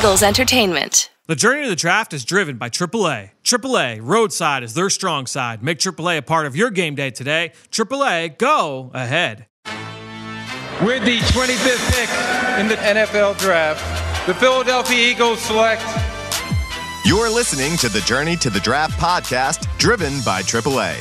Eagles Entertainment. The journey to the draft is driven by AAA. AAA, roadside is their strong side. Make AAA a part of your game day today. AAA, go ahead. With the 25th pick in the NFL Draft, the Philadelphia Eagles select. You're listening to the Journey to the Draft podcast, driven by AAA.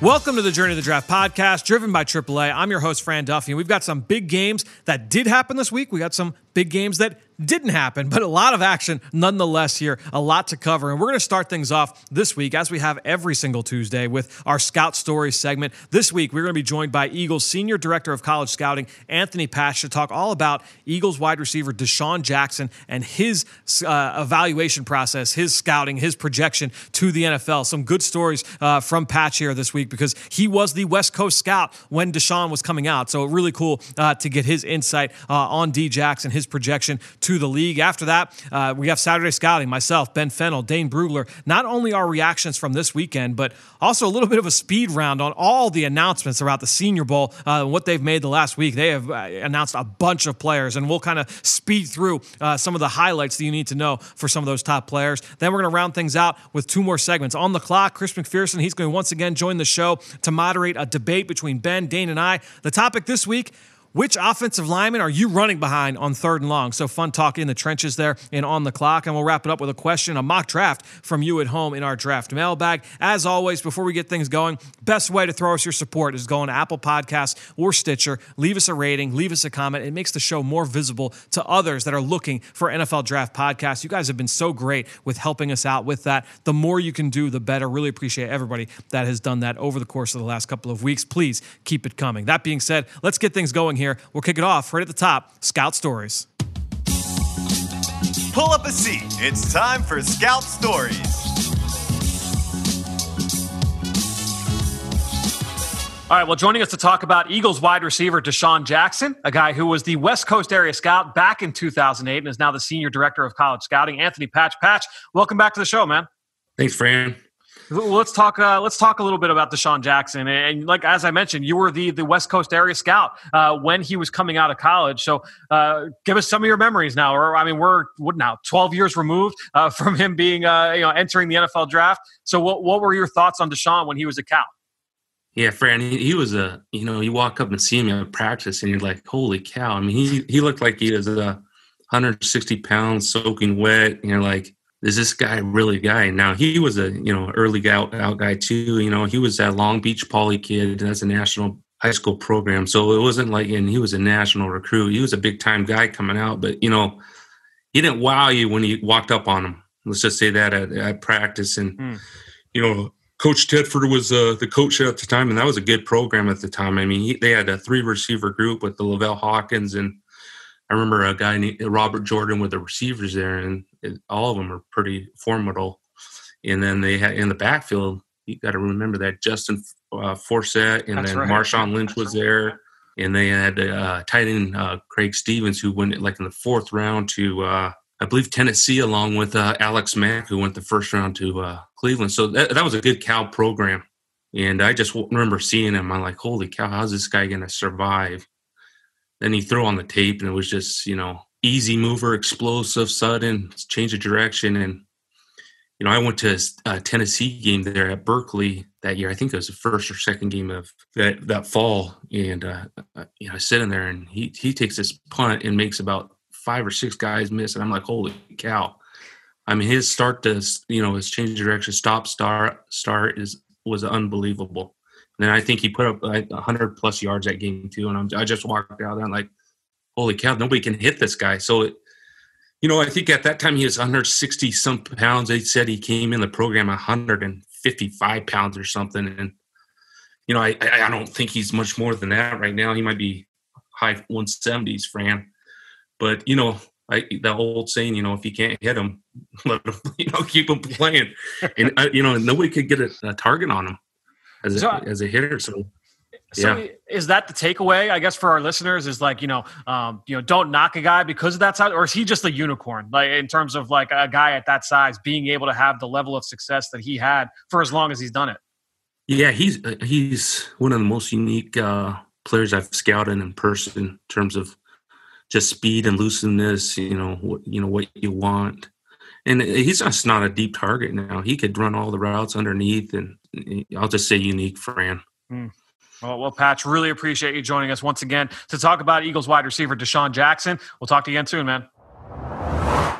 Welcome to the Journey to the Draft podcast, driven by AAA. I'm your host, Fran Duffy, and we've got some big games that did happen this week. We got some big games that didn't happen, but a lot of action nonetheless here, a lot to cover. And we're going to start things off this week, as we have every single Tuesday, with our Scout Stories segment. This week, we're going to be joined by Eagles Senior Director of College Scouting, Anthony Patch, to talk all about Eagles wide receiver DeSean Jackson and his uh, evaluation process, his scouting, his projection to the NFL. Some good stories uh, from Patch here this week because he was the West Coast scout when DeSean was coming out. So, really cool uh, to get his insight uh, on D Jackson, his projection to the league. After that, uh, we have Saturday Scouting, myself, Ben Fennell, Dane Brugler. Not only our reactions from this weekend, but also a little bit of a speed round on all the announcements about the Senior Bowl, uh, what they've made the last week. They have uh, announced a bunch of players, and we'll kind of speed through uh, some of the highlights that you need to know for some of those top players. Then we're going to round things out with two more segments. On the clock, Chris McPherson, he's going to once again join the show to moderate a debate between Ben, Dane, and I. The topic this week which offensive lineman are you running behind on third and long? So fun talk in the trenches there and on the clock. And we'll wrap it up with a question, a mock draft from you at home in our draft mailbag. As always, before we get things going, best way to throw us your support is going to Apple Podcasts or Stitcher. Leave us a rating, leave us a comment. It makes the show more visible to others that are looking for NFL draft podcasts. You guys have been so great with helping us out with that. The more you can do, the better. Really appreciate everybody that has done that over the course of the last couple of weeks. Please keep it coming. That being said, let's get things going here. We'll kick it off right at the top Scout Stories. Pull up a seat. It's time for Scout Stories. All right, well, joining us to talk about Eagles wide receiver DeSean Jackson, a guy who was the West Coast area scout back in 2008 and is now the senior director of college scouting, Anthony Patch. Patch, welcome back to the show, man. Thanks, Fran. Well, let's talk. Uh, let's talk a little bit about DeSean Jackson. And like as I mentioned, you were the the West Coast area scout uh, when he was coming out of college. So uh, give us some of your memories now. Or I mean, we're what now? Twelve years removed uh, from him being uh, you know entering the NFL draft. So what what were your thoughts on DeSean when he was a Cal? Yeah, Fran, he, he was a you know you walk up and see him at practice and you're like, holy cow! I mean, he he looked like he was a 160 pounds, soaking wet. And you're like is this guy really a guy? Now he was a you know early out, out guy too. You know he was that Long Beach Poly kid. That's a national high school program, so it wasn't like and he was a national recruit. He was a big time guy coming out, but you know he didn't wow you when you walked up on him. Let's just say that at, at practice and mm. you know. Coach Tedford was uh, the coach at the time, and that was a good program at the time. I mean, he, they had a three receiver group with the Lavelle Hawkins and I remember a guy named Robert Jordan with the receivers there, and it, all of them are pretty formidable. And then they had in the backfield, you got to remember that Justin uh, Forsett and That's then right. Marshawn Lynch That's was right. there. And they had uh, tight end uh, Craig Stevens, who went like in the fourth round to, uh, I believe, Tennessee, along with uh, Alex Mack, who went the first round to uh, Cleveland. So that, that was a good Cal program. And I just remember seeing him. I'm like, holy cow, how's this guy going to survive? Then he threw on the tape, and it was just you know easy mover, explosive, sudden, change of direction. And you know, I went to a Tennessee game there at Berkeley that year. I think it was the first or second game of that that fall, and uh, uh you know, I sit in there, and he he takes this punt and makes about five or six guys miss, and I'm like, holy cow! I mean, his start to you know his change of direction, stop, start, start is was unbelievable. And I think he put up like 100 plus yards that game too. And I'm, i just walked out there and like, holy cow, nobody can hit this guy. So, it, you know, I think at that time he was 160 some pounds. They said he came in the program 155 pounds or something. And, you know, I, I don't think he's much more than that right now. He might be high 170s, Fran. But, you know, I, the old saying, you know, if you can't hit him, let him, you know, keep him playing. And, uh, you know, nobody could get a, a target on him as so, a, as a hitter. So, so yeah. is that the takeaway? I guess for our listeners is like you know, um, you know, don't knock a guy because of that size, or is he just a unicorn? Like in terms of like a guy at that size being able to have the level of success that he had for as long as he's done it. Yeah, he's uh, he's one of the most unique uh, players I've scouted in person in terms of just speed and looseness. You know, what you know what you want. And he's just not a deep target now. He could run all the routes underneath, and I'll just say unique, Fran. Mm. Well, well, Patch, really appreciate you joining us once again to talk about Eagles wide receiver DeSean Jackson. We'll talk to you again soon, man.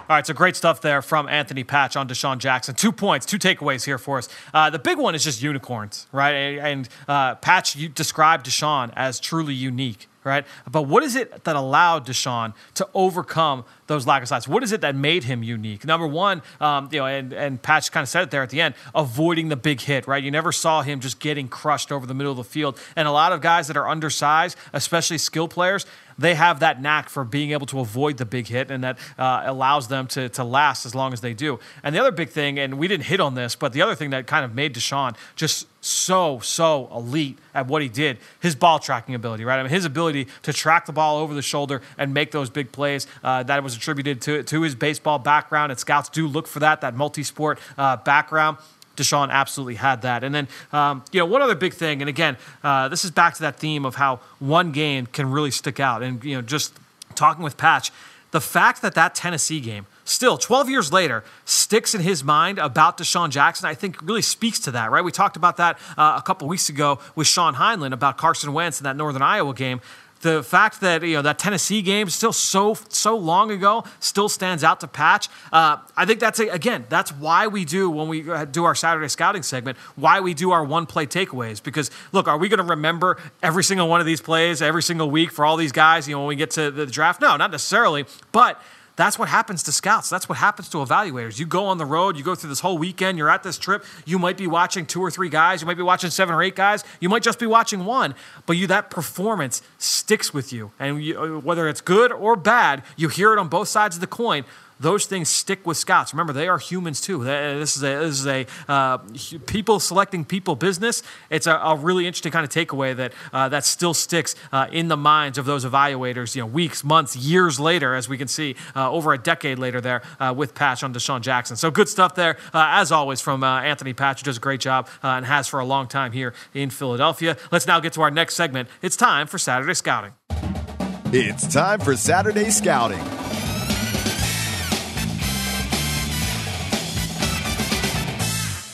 All right, so great stuff there from Anthony Patch on DeSean Jackson. Two points, two takeaways here for us. Uh, the big one is just unicorns, right? And uh, Patch, you described DeSean as truly unique right? But what is it that allowed DeSean to overcome those lack of size? What is it that made him unique? Number one, um, you know, and, and Patch kind of said it there at the end, avoiding the big hit, right? You never saw him just getting crushed over the middle of the field. And a lot of guys that are undersized, especially skill players, they have that knack for being able to avoid the big hit, and that uh, allows them to, to last as long as they do. And the other big thing, and we didn't hit on this, but the other thing that kind of made DeSean just so so elite at what he did his ball tracking ability right i mean his ability to track the ball over the shoulder and make those big plays uh, that was attributed to, to his baseball background and scouts do look for that that multi-sport uh, background DeSean absolutely had that. And then, um, you know, one other big thing, and again, uh, this is back to that theme of how one game can really stick out. And, you know, just talking with Patch, the fact that that Tennessee game, still 12 years later, sticks in his mind about DeSean Jackson, I think really speaks to that, right? We talked about that uh, a couple weeks ago with Sean Heinlen about Carson Wentz in that Northern Iowa game the fact that you know that Tennessee game still so so long ago still stands out to Patch. Uh, I think that's a, again that's why we do when we uh, do our Saturday scouting segment. Why we do our one play takeaways because look, are we going to remember every single one of these plays every single week for all these guys? You know when we get to the draft, no, not necessarily, but that's what happens to scouts. That's what happens to evaluators. You go on the road, you go through this whole weekend, you're at this trip, you might be watching two or three guys, you might be watching seven or eight guys, you might just be watching one, but you that performance sticks with you. And you, uh, whether it's good or bad, you hear it on both sides of the coin those things stick with scouts. Remember, they are humans too. This is a, this is a uh, people selecting people business. It's a, a, really interesting kind of takeaway that uh, that still sticks uh, in the minds of those evaluators. You know, weeks, months, years later, as we can see uh, over a decade later there uh, with Patch on DeSean Jackson. So good stuff there, uh, as always, from Anthony Patch, who does a great job and has for a long time here in Philadelphia. Let's now get to our next segment. It's time for Saturday Scouting. It's time for Saturday Scouting.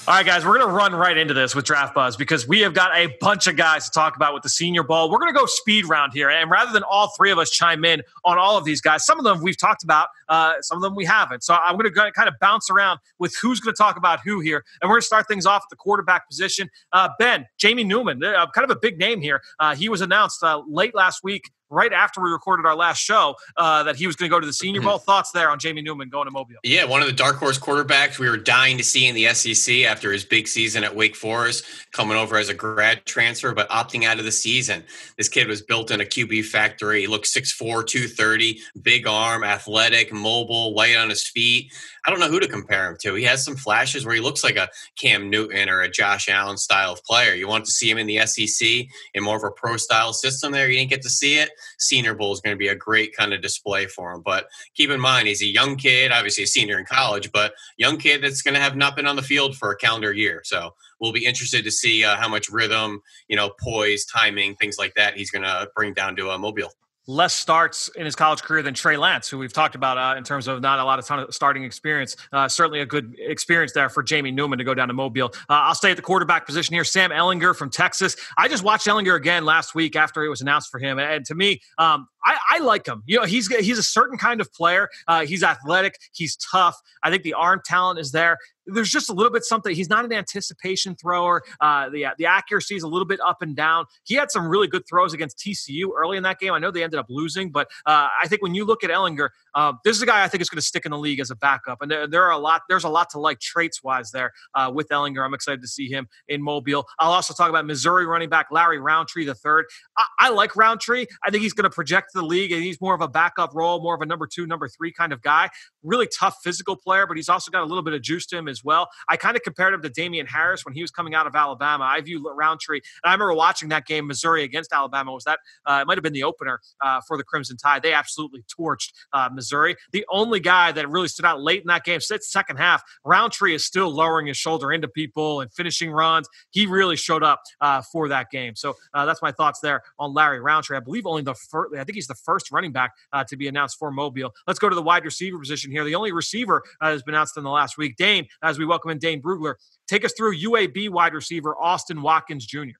All right, guys, we're going to run right into this with Draft Buzz because we have got a bunch of guys to talk about with the Senior Bowl. We're going to go speed round here. And rather than all three of us chime in on all of these guys, some of them we've talked about, uh, some of them we haven't. So I'm going to kind of bounce around with who's going to talk about who here. And we're going to start things off at the quarterback position. Uh, ben, Jamie Newman, uh, kind of a big name here. Uh, he was announced uh, late last week right after we recorded our last show uh, that he was going to go to the Senior mm-hmm. Bowl. Thoughts there on Jamie Newman going to Mobile? Yeah, one of the dark horse quarterbacks we were dying to see in the SEC after his big season at Wake Forest, coming over as a grad transfer, but opting out of the season. This kid was built in a QB factory. He looked 6'4, 230, big arm, athletic, mobile, light on his feet. I don't know who to compare him to. He has some flashes where he looks like a Cam Newton or a Josh Allen style of player. You want to see him in the SEC in more of a pro style system there. You didn't get to see it. Senior Bowl is going to be a great kind of display for him. But keep in mind, he's a young kid, obviously a senior in college, but young kid that's going to have not been on the field for a calendar year. So we'll be interested to see uh, how much rhythm, you know, poise, timing, things like that he's going to bring down to a Mobile less starts in his college career than Trey Lance, who we've talked about uh, in terms of not a lot of, ton of starting experience. Uh, certainly a good experience there for Jamie Newman to go down to Mobile. Uh, I'll stay at the quarterback position here. Sam Ehlinger from Texas. I just watched Ehlinger again last week after it was announced for him, and to me, um, I, I, like him. You know, he's he's a certain kind of player. Uh, he's athletic. He's tough. I think the arm talent is there there's just a little bit something. He's not an anticipation thrower. Uh, the the accuracy is a little bit up and down. He had some really good throws against TCU early in that game. I know they ended up losing, but uh, I think when you look at Ehlinger, uh, this is a guy I think is going to stick in the league as a backup. And there, there, are a lot. There's a lot to like traits wise there uh, with Ehlinger. I'm excited to see him in Mobile. I'll also talk about Missouri running back Larry Rountree the third. I, I like Rountree. I think he's going to project the league, and he's more of a backup role, more of a number two, number three kind of guy. Really tough physical player, but he's also got a little bit of juice to him as well. I kind of compared him to Damien Harris when he was coming out of Alabama. I view Rountree, and I remember watching that game, Missouri against Alabama. Was that uh, it might have been the opener uh, for the Crimson Tide? They absolutely torched uh, Missouri. The only guy that really stood out late in that game, second half, Rountree is still lowering his shoulder into people and finishing runs. He really showed up uh, for that game. So uh, that's my thoughts there on Larry Rountree. I believe only the first. I think he's the first running back uh, to be announced for Mobile. Let's go to the wide receiver position here. The only receiver has been announced in the last week. Dane, as we welcome in Dane Brugler, take us through UAB wide receiver Austin Watkins Jr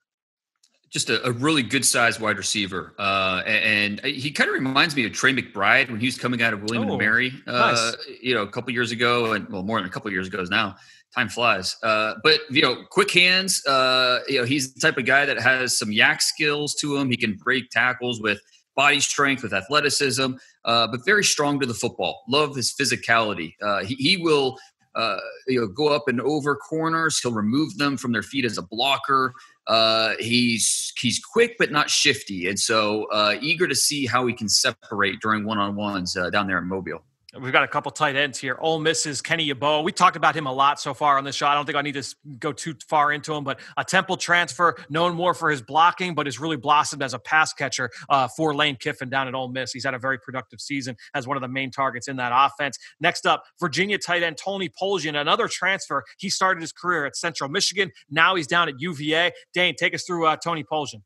just a, a, really good sized wide receiver. Uh, and, he kind of reminds me of Tre McBride when he was coming out of William oh, and Mary, uh, nice. you know, a couple years ago, and well, more than a couple years ago now. Time flies. Uh, but you know, quick hands. Uh, you know, he's the type of guy that has some YAC skills to him. He can break tackles with body strength, with athleticism, uh, but very strong to the football. Love his physicality. Uh, he, he will uh, you know, go up and over corners. He'll remove them from their feet as a blocker. Uh, he's he's quick but not shifty, and so uh, eager to see how he can separate during one on ones uh, down there in Mobile. We've got a couple tight ends here. Ole Miss's Kenny Yeboah. We talked about him a lot so far on this show. I don't think I need to go too far into him, but a Temple transfer, known more for his blocking, but has really blossomed as a pass catcher uh, for Lane Kiffin down at Ole Miss. He's had a very productive season as one of the main targets in that offense. Next up, Virginia tight end Tony Poljan, another transfer. He started his career at Central Michigan. Now he's down at UVA. Dane, take us through uh, Tony Poljan.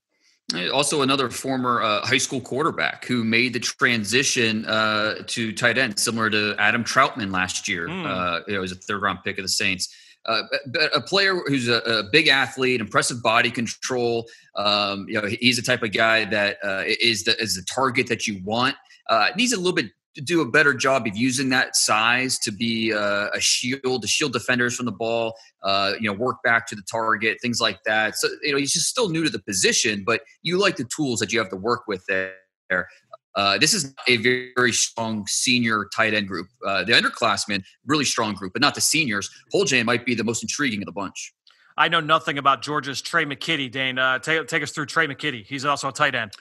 Also, another former uh, high school quarterback who made the transition uh, to tight end, similar to Adam Trautman last year. Mm. Uh, it was a third round pick of the Saints. Uh, but a player who's a, a, big athlete, impressive body control. Um, you know, he's the type of guy that uh, is the is the target that you want. Uh, needs a little bit to do a better job of using that size to be uh, a shield, to shield defenders from the ball, uh, you know, work back to the target, things like that. So, you know, he's just still new to the position, but you like the tools that you have to work with there. Uh, this is a very, very, strong senior tight end group. Uh, the underclassmen, really strong group, but not the seniors. Poljan might be the most intriguing of the bunch. I know nothing about Georgia's Trey McKitty, Dane. Uh, take, take us through Trey McKitty. He's also a tight end.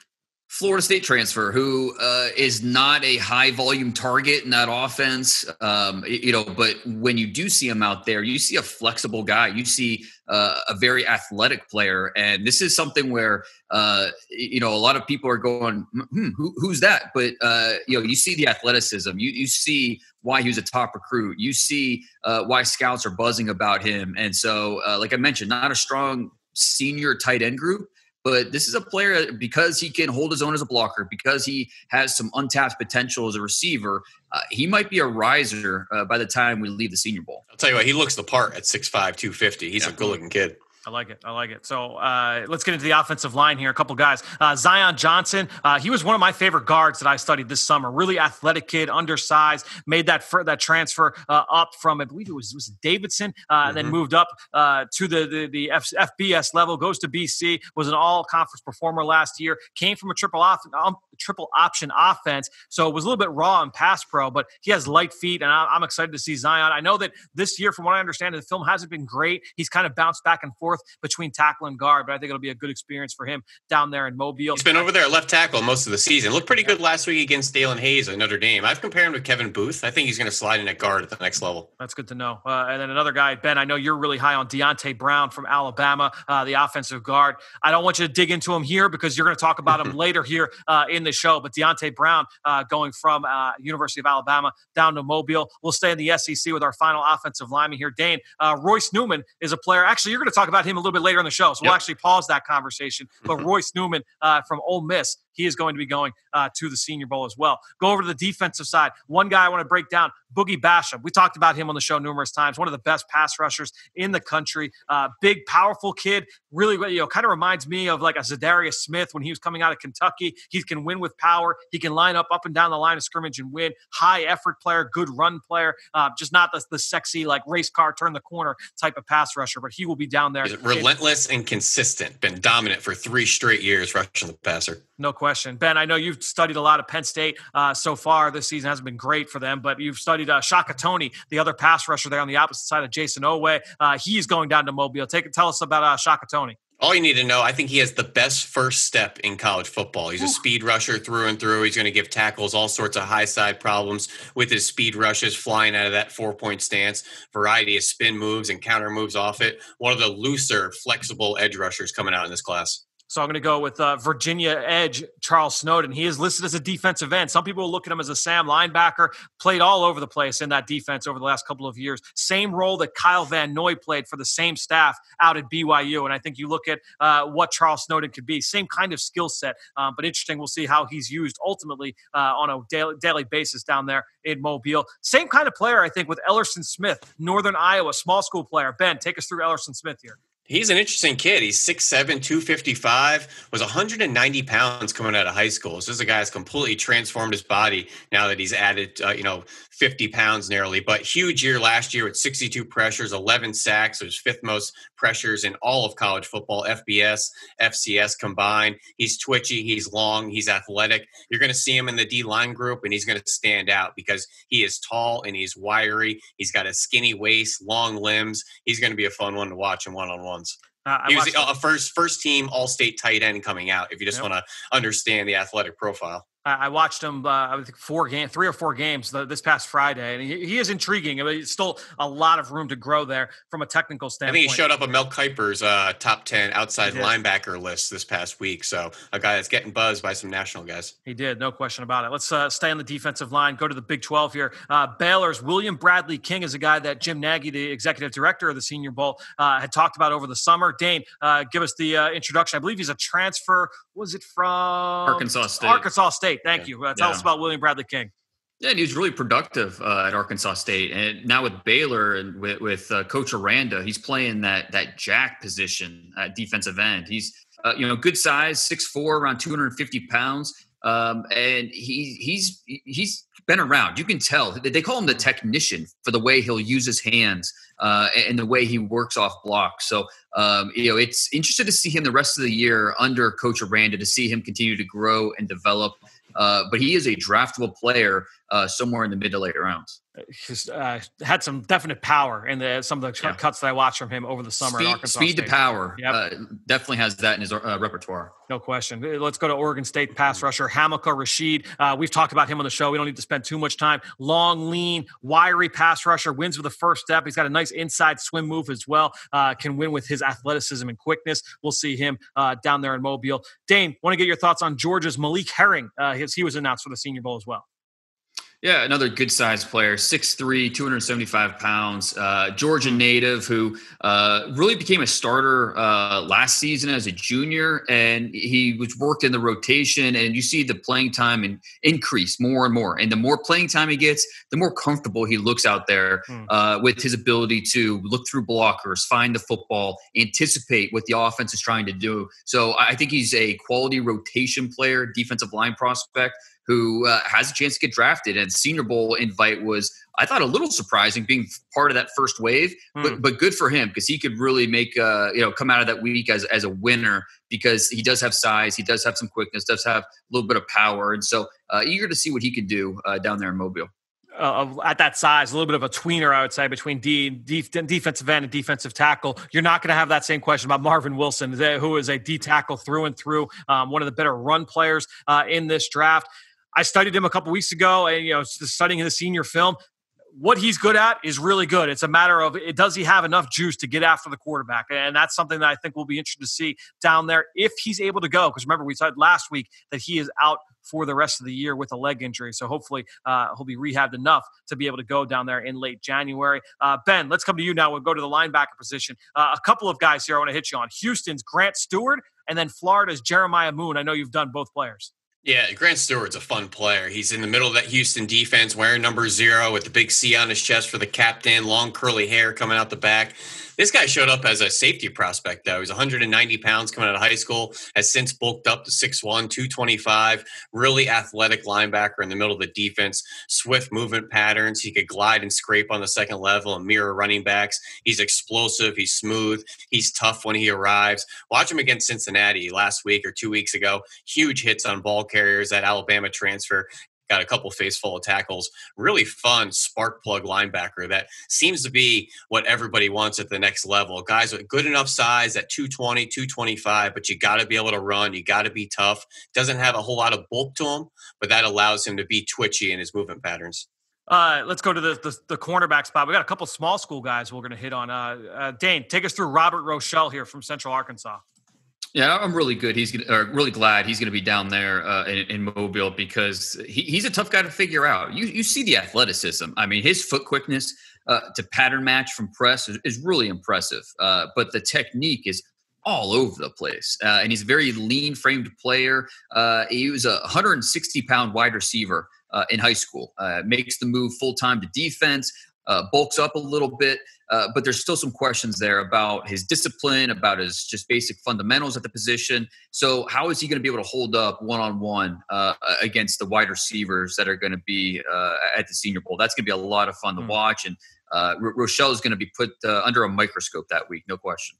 Florida State transfer who uh, is not a high volume target in that offense, um, you know. But when you do see him out there, you see a flexible guy. You see uh, a very athletic player, and this is something where uh, you know a lot of people are going, hmm, who, "Who's that?" But uh, you know, you see the athleticism. You you see why he was a top recruit. You see uh, why scouts are buzzing about him, and so, uh, like I mentioned, not a strong senior tight end group but this is a player because he can hold his own as a blocker, because he has some untapped potential as a receiver. Uh, he might be a riser uh, by the time we leave the Senior Bowl. I'll tell you what, he looks the part at 6'5", 250. He's yeah. a good looking kid. I like it. I like it. So uh, let's get into the offensive line here. A couple guys. Uh, Zion Johnson. Uh, he was one of my favorite guards that I studied this summer. Really athletic kid, undersized. Made that that transfer uh, up from I believe it was was Davidson. Uh, mm-hmm. Then moved up uh, to the the, the F- FBS level. Goes to BC. Was an all conference performer last year. Came from a triple off, um, triple option offense. So it was a little bit raw in pass pro, but he has light feet, and I, am excited to see Zion. I know that this year, from what I understand, the film hasn't been great. He's kind of bounced back and forth between tackle and guard. But I think it'll be a good experience for him down there in Mobile. He's been over there left tackle most of the season. Looked pretty good last week against Daelin Hayes at Notre Dame. I've compared him to Kevin Booth. I think he's going to slide in at guard at the next level. That's good to know. Uh, and then another guy, Ben. I know you're really high on Deonte Brown from Alabama, uh, the offensive guard. I don't want you to dig into him here because you're going to talk about him later here uh, in the show. But Deonte Brown uh, going from uh, University of Alabama down to Mobile. We'll stay in the SEC with our final offensive lineman here. Dane uh, Royce Newman is a player. Actually, you're going to talk about him a little bit later in the show. So yep. we'll actually pause that conversation. But. Royce Newman uh, from Ole Miss, he is going to be going uh, to the Senior Bowl as well. Go over to the defensive side. One guy I want to break down, Boogie Basham. We talked about him on the show numerous times. One of the best pass rushers in the country. Uh, big, powerful kid. Really, you know, kind of reminds me of like a Za'Darius Smith when he was coming out of Kentucky. He can win with power. He can line up up and down the line of scrimmage and win. High effort player, good run player. Uh, just not the, the sexy like race car turn the corner type of pass rusher, but he will be down there. relentless and consistent. Been dominant for three straight years rushing the passer. No question, Ben. I know you've studied a lot of Penn State uh, so far. This season hasn't been great for them, but you've studied uh, Shaka Toney, the other pass rusher there on the opposite side of Jayson Oweh. Uh, he's going down to Mobile. Take tell us about uh, Shaka Toney. All you need to know, I think he has the best first step in college football. He's a oh. speed rusher through and through. He's going to give tackles all sorts of high side problems with his speed rushes, flying out of that four point stance, variety of spin moves and counter moves off it. One of the looser, flexible edge rushers coming out in this class. So I'm going to go with uh, Virginia edge Charles Snowden. He is listed as a defensive end. Some people look at him as a Sam linebacker. Played all over the place in that defense over the last couple of years. Same role that Kyle Van Noy played for the same staff out at BYU. And I think you look at uh, what Charles Snowden could be. Same kind of skill set, um, but interesting. We'll see how he's used ultimately uh, on a daily, daily basis down there in Mobile. Same kind of player, I think, with Elerson Smith, Northern Iowa, small school player. Ben, take us through Elerson Smith here. He's an interesting kid. He's 6'7, 255, was 190 pounds coming out of high school. So this is a guy that's completely transformed his body now that he's added, uh, you know, 50 pounds nearly, but huge year last year with 62 pressures, 11 sacks, his fifth most pressures in all of college football, FBS, FCS combined. He's twitchy, he's long, he's athletic. You're going to see him in the D line group, and he's going to stand out because he is tall and he's wiry. He's got a skinny waist, long limbs. He's going to be a fun one to watch in one on Uh, he was a first first team All State tight end coming out. If you just yep. want to understand the athletic profile. I watched him. Uh, I think four game, three or four games the, this past Friday, and he, he is intriguing. I mean, still a lot of room to grow there from a technical standpoint. I think he showed up on Mel Kiper's uh, top ten outside linebacker list this past week. So a guy that's getting buzzed by some national guys. He did, no question about it. Let's uh, stay on the defensive line. Go to the Big Twelve here. Uh, Baylor's William Bradley King is a guy that Jim Nagy, the executive director of the Senior Bowl, uh, had talked about over the summer. Dane, uh, give us the introduction. I believe he's a transfer. Was it from Arkansas State? Arkansas State. Thank yeah. you. Tell us about William Bradley King. Yeah, and he was really productive uh, at Arkansas State, and now with Baylor and with, with uh, Coach Aranda, he's playing that that jack position at defensive end. He's uh, you know good size, six four, around two hundred and fifty pounds, um, and he he's he's been around. You can tell they call him the technician for the way he'll use his hands uh, and the way he works off blocks. So um, you know, it's interesting to see him the rest of the year under Coach Aranda to see him continue to grow and develop. Uh, but he is a draftable player uh, somewhere in the mid to late rounds. He's uh, had some definite power in the some of the yeah. cuts that I watched from him over the summer. Speed, speed to power, yep. Uh, definitely has that in his uh, repertoire. No question. Let's go to Oregon State pass rusher Hamilcar Rashed. we've talked about him on the show. We don't need to spend too much time. Long, lean, wiry pass rusher wins with the first step. He's got a nice inside swim move as well. can win with his athleticism and quickness. We'll see him down there in Mobile. Dane, want to get your thoughts on Georgia's Malik Herring? his, he was announced for the Senior Bowl as well. Yeah, another good sized player, 6'3, 275 pounds, uh, Georgia native who uh, really became a starter uh, last season as a junior. And he was worked in the rotation, and you see the playing time and increase more and more. And the more playing time he gets, the more comfortable he looks out there mm. with his ability to look through blockers, find the football, anticipate what the offense is trying to do. So I think he's a quality rotation player, defensive line prospect who uh, has a chance to get drafted. And Senior Bowl invite was, I thought, a little surprising, being part of that first wave. Mm. But but good for him because he could really make uh, you know come out of that week as as a winner because he does have size, he does have some quickness, does have a little bit of power, and so uh, eager to see what he could do uh, down there in Mobile. Uh, at that size, a little bit of a tweener, I would say, between D, D, defensive end and defensive tackle. You're not going to have that same question about Marvin Wilson, who is a D tackle through and through, um, one of the better run players uh, in this draft. I studied him a couple weeks ago, and you know, studying the senior film. What he's good at is really good. It's a matter of does he have enough juice to get after the quarterback, and that's something that I think we'll be interested to see down there if he's able to go. Because remember, we said last week that he is out for the rest of the year with a leg injury. So hopefully uh, he'll be rehabbed enough to be able to go down there in late January. Uh, ben, let's come to you now. We'll go to the linebacker position. Uh, a couple of guys here I want to hit you on. Houston's Grant Stuard and then Florida's Jeremiah Moon. I know you've done both players. Yeah, Grant Stuard's a fun player. He's in the middle of that Houston defense, wearing number zero with the big C on his chest for the captain, long curly hair coming out the back. This guy showed up as a safety prospect, though. He's 190 pounds coming out of high school, has since bulked up to 6'1, 225. Really athletic linebacker in the middle of the defense, swift movement patterns. He could glide and scrape on the second level and mirror running backs. He's explosive, he's smooth, he's tough when he arrives. Watch him against Cincinnati last week or two weeks ago. Huge hits on ball carriers, that Alabama transfer got a couple face full of tackles. Really fun spark plug linebacker that seems to be what everybody wants at the next level. Guys with good enough size at 220, 225, but you got to be able to run. You got to be tough. Doesn't have a whole lot of bulk to him, but that allows him to be twitchy in his movement patterns. Uh, let's go to the, the, the cornerback spot. We got a couple small school guys we're going to hit on. Uh, uh, Dane, take us through Robert Rochell here from Central Arkansas. Yeah, I'm really good. He's gonna, really glad he's going to be down there uh, in, in, Mobile because he, he's a tough guy to figure out. You you see the athleticism. I mean, his foot quickness uh, to pattern match from press is, is really impressive. Uh, but the technique is all over the place, uh, and he's a very lean framed player. Uh, he was a 160 pound wide receiver. Uh, in high school, makes the move full time to defense, bulks up a little bit, uh, but there's still some questions there about his discipline, about his just basic fundamentals at the position. So, how is he going to be able to hold up one on one against the wide receivers that are going to be uh, at the Senior Bowl? That's going to be a lot of fun to mm. watch. And uh, Rochell is going to be put uh, under a microscope that week, no question.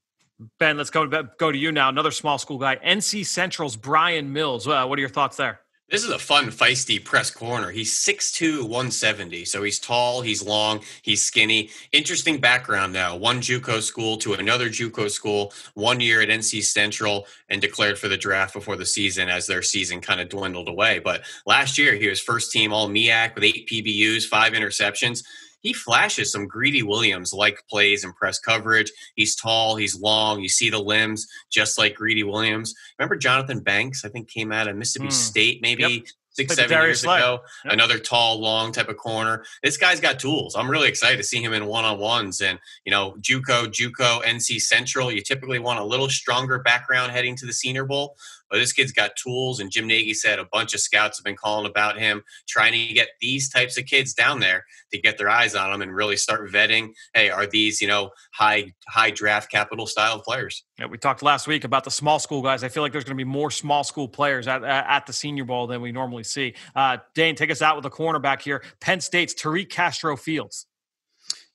Ben, let's go go to you now. Another small school guy, NC Central's Brian Mills. what are your thoughts there? This is a fun, feisty press corner. He's 6'2, 170. So he's tall, he's long, he's skinny. Interesting background now. One Juco school to another Juco school, one year at NC Central, and declared for the draft before the season as their season kind of dwindled away. But last year, he was first team All MEAC with eight PBUs, five interceptions he flashes some Greedy Williams like plays and press coverage. He's tall, he's long. You see the limbs just like Greedy Williams. Remember Johnthan Banks? I think came out of Mississippi mm. State maybe yep. six, like seven years ago. Yep. Another tall, long type of corner. This guy's got tools. I'm really excited to see him in one on ones. And you know, JUCO, JUCO, NC Central. You typically want a little stronger background heading to the Senior Bowl. But this kid's got tools, and Jim Nagy said a bunch of scouts have been calling about him, trying to get these types of kids down there to get their eyes on them and really start vetting. Hey, are these you know high high draft capital style players? Yeah, we talked last week about the small school guys. I feel like there's going to be more small school players at, at the Senior Bowl than we normally see. Uh, Dane, take us out with a cornerback here. Penn State's Tariq Castro Fields.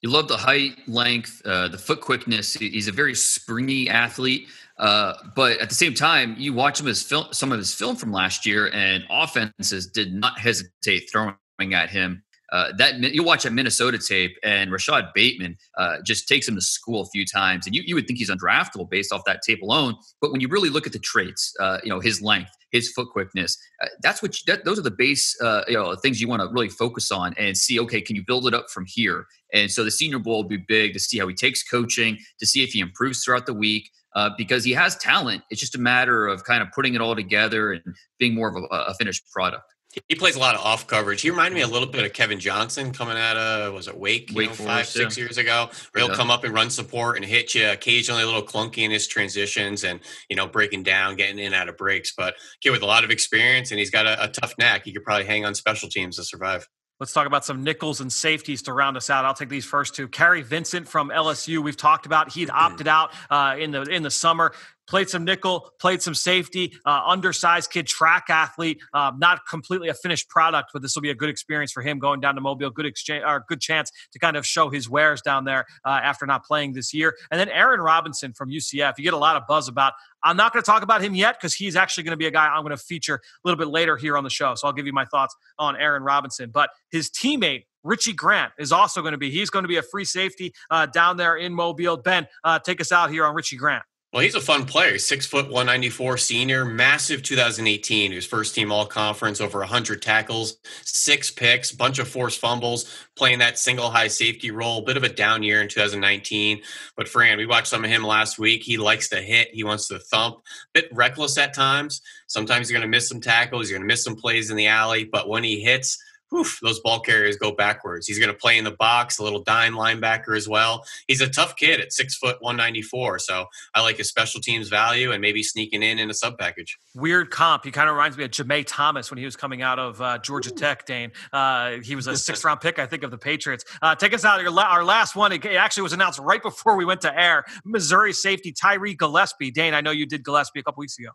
You love the height, length, uh, the foot quickness. He's a very springy athlete. Uh, but at the same time, you watch him as film, some of his film from last year, and offenses did not hesitate throwing at him. Uh, that you watch a Minnesota tape, and Rashod Bateman uh, just takes him to school a few times, and you, you would think he's undraftable based off that tape alone. But when you really look at the traits, uh, you know his length, his foot quickness, uh, that's what you, that, those are the base uh, you know things you want to really focus on and see. Okay, can you build it up from here? And so the Senior Bowl will be big to see how he takes coaching, to see if he improves throughout the week uh, because he has talent. It's just a matter of kind of putting it all together and being more of a, a finished product. He plays a lot of off coverage. He reminded me a little bit of Kevin Johnson coming out of was it Wake, Wake know, five six yeah. years ago. Where he'll come up and run support and hit you. Occasionally a little clunky in his transitions and you know breaking down, getting in out of breaks. But kid with a lot of experience and he's got a, a tough neck. He could probably hang on special teams to survive. Let's talk about some nickels and safeties to round us out. I'll take these first two. Kary Vincent from LSU. We've talked about he'd opted out uh, in the in the summer played some nickel, played some safety, uh, undersized kid, track athlete, uh, not completely a finished product, but this will be a good experience for him going down to Mobile. Good exchange, or good chance to kind of show his wares down there uh, after not playing this year. And then Aaron Robinson from UCF. You get a lot of buzz about. I'm not going to talk about him yet because he's actually going to be a guy I'm going to feature a little bit later here on the show. So I'll give you my thoughts on Aaron Robinson. But his teammate Richie Grant is also going to be. He's going to be a free safety uh, down there in Mobile. Ben, uh, take us out here on Richie Grant. Well, he's a fun player. Six foot, 194 senior, massive 2018. He was first team all conference, over 100 tackles, six picks, bunch of forced fumbles, playing that single high safety role. Bit of a down year in 2019. But Fran, we watched some of him last week. He likes to hit, he wants to thump, bit reckless at times. Sometimes you're going to miss some tackles, you're going to miss some plays in the alley. But when he hits, whew, those ball carriers go backwards. He's going to play in the box, a little dime linebacker as well. He's a tough kid at six foot one ninety four. So I like his special teams value and maybe sneaking in in a sub package. Weird comp. He kind of reminds me of Jemea Thomas when he was coming out of uh, Georgia Ooh. Tech. Dane. Uh, he was a sixth round pick, I think, of the Patriots. Uh, take us out. Our last one. It actually was announced right before we went to air. Missouri safety Tyree Gillespie. Dane, I know you did Gillespie a couple weeks ago.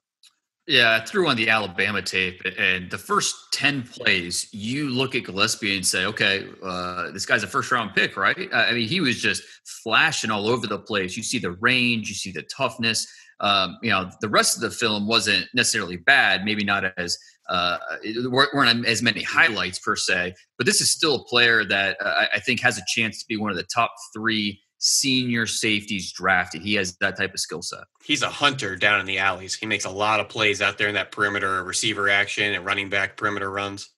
Yeah, I threw on the Alabama tape, and the first 10 plays, you look at Gillespie and say, okay, uh, this guy's a first round pick, right? I mean, he was just flashing all over the place. You see the range, you see the toughness. Um, you know, the rest of the film wasn't necessarily bad, maybe not as uh, weren't as many highlights per se, but this is still a player that uh, I think has a chance to be one of the top three senior safeties drafted. He has that type of skill set. He's a hunter down in the alleys. He makes a lot of plays out there in that perimeter receiver action and running back perimeter runs.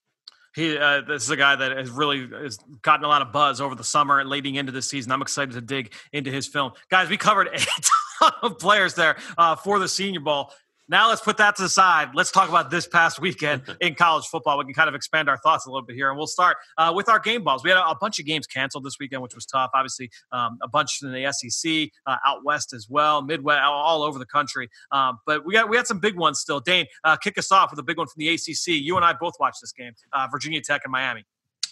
He, uh, this is a guy that has really has gotten a lot of buzz over the summer and leading into the season. I'm excited to dig into his film, guys. We covered a ton of players there uh, for the Senior Bowl. Now let's put that to the side. Let's talk about this past weekend in college football. We can kind of expand our thoughts a little bit here, and we'll start uh, with our game balls. We had a, a, bunch of games canceled this weekend, which was tough. Obviously, um, a bunch in the SEC, uh, out west as well, Midwest, all over the country. Um, but we got we had some big ones still. Dane, uh, kick us off with a big one from the ACC. You and I both watched this game, uh, Virginia Tech and Miami.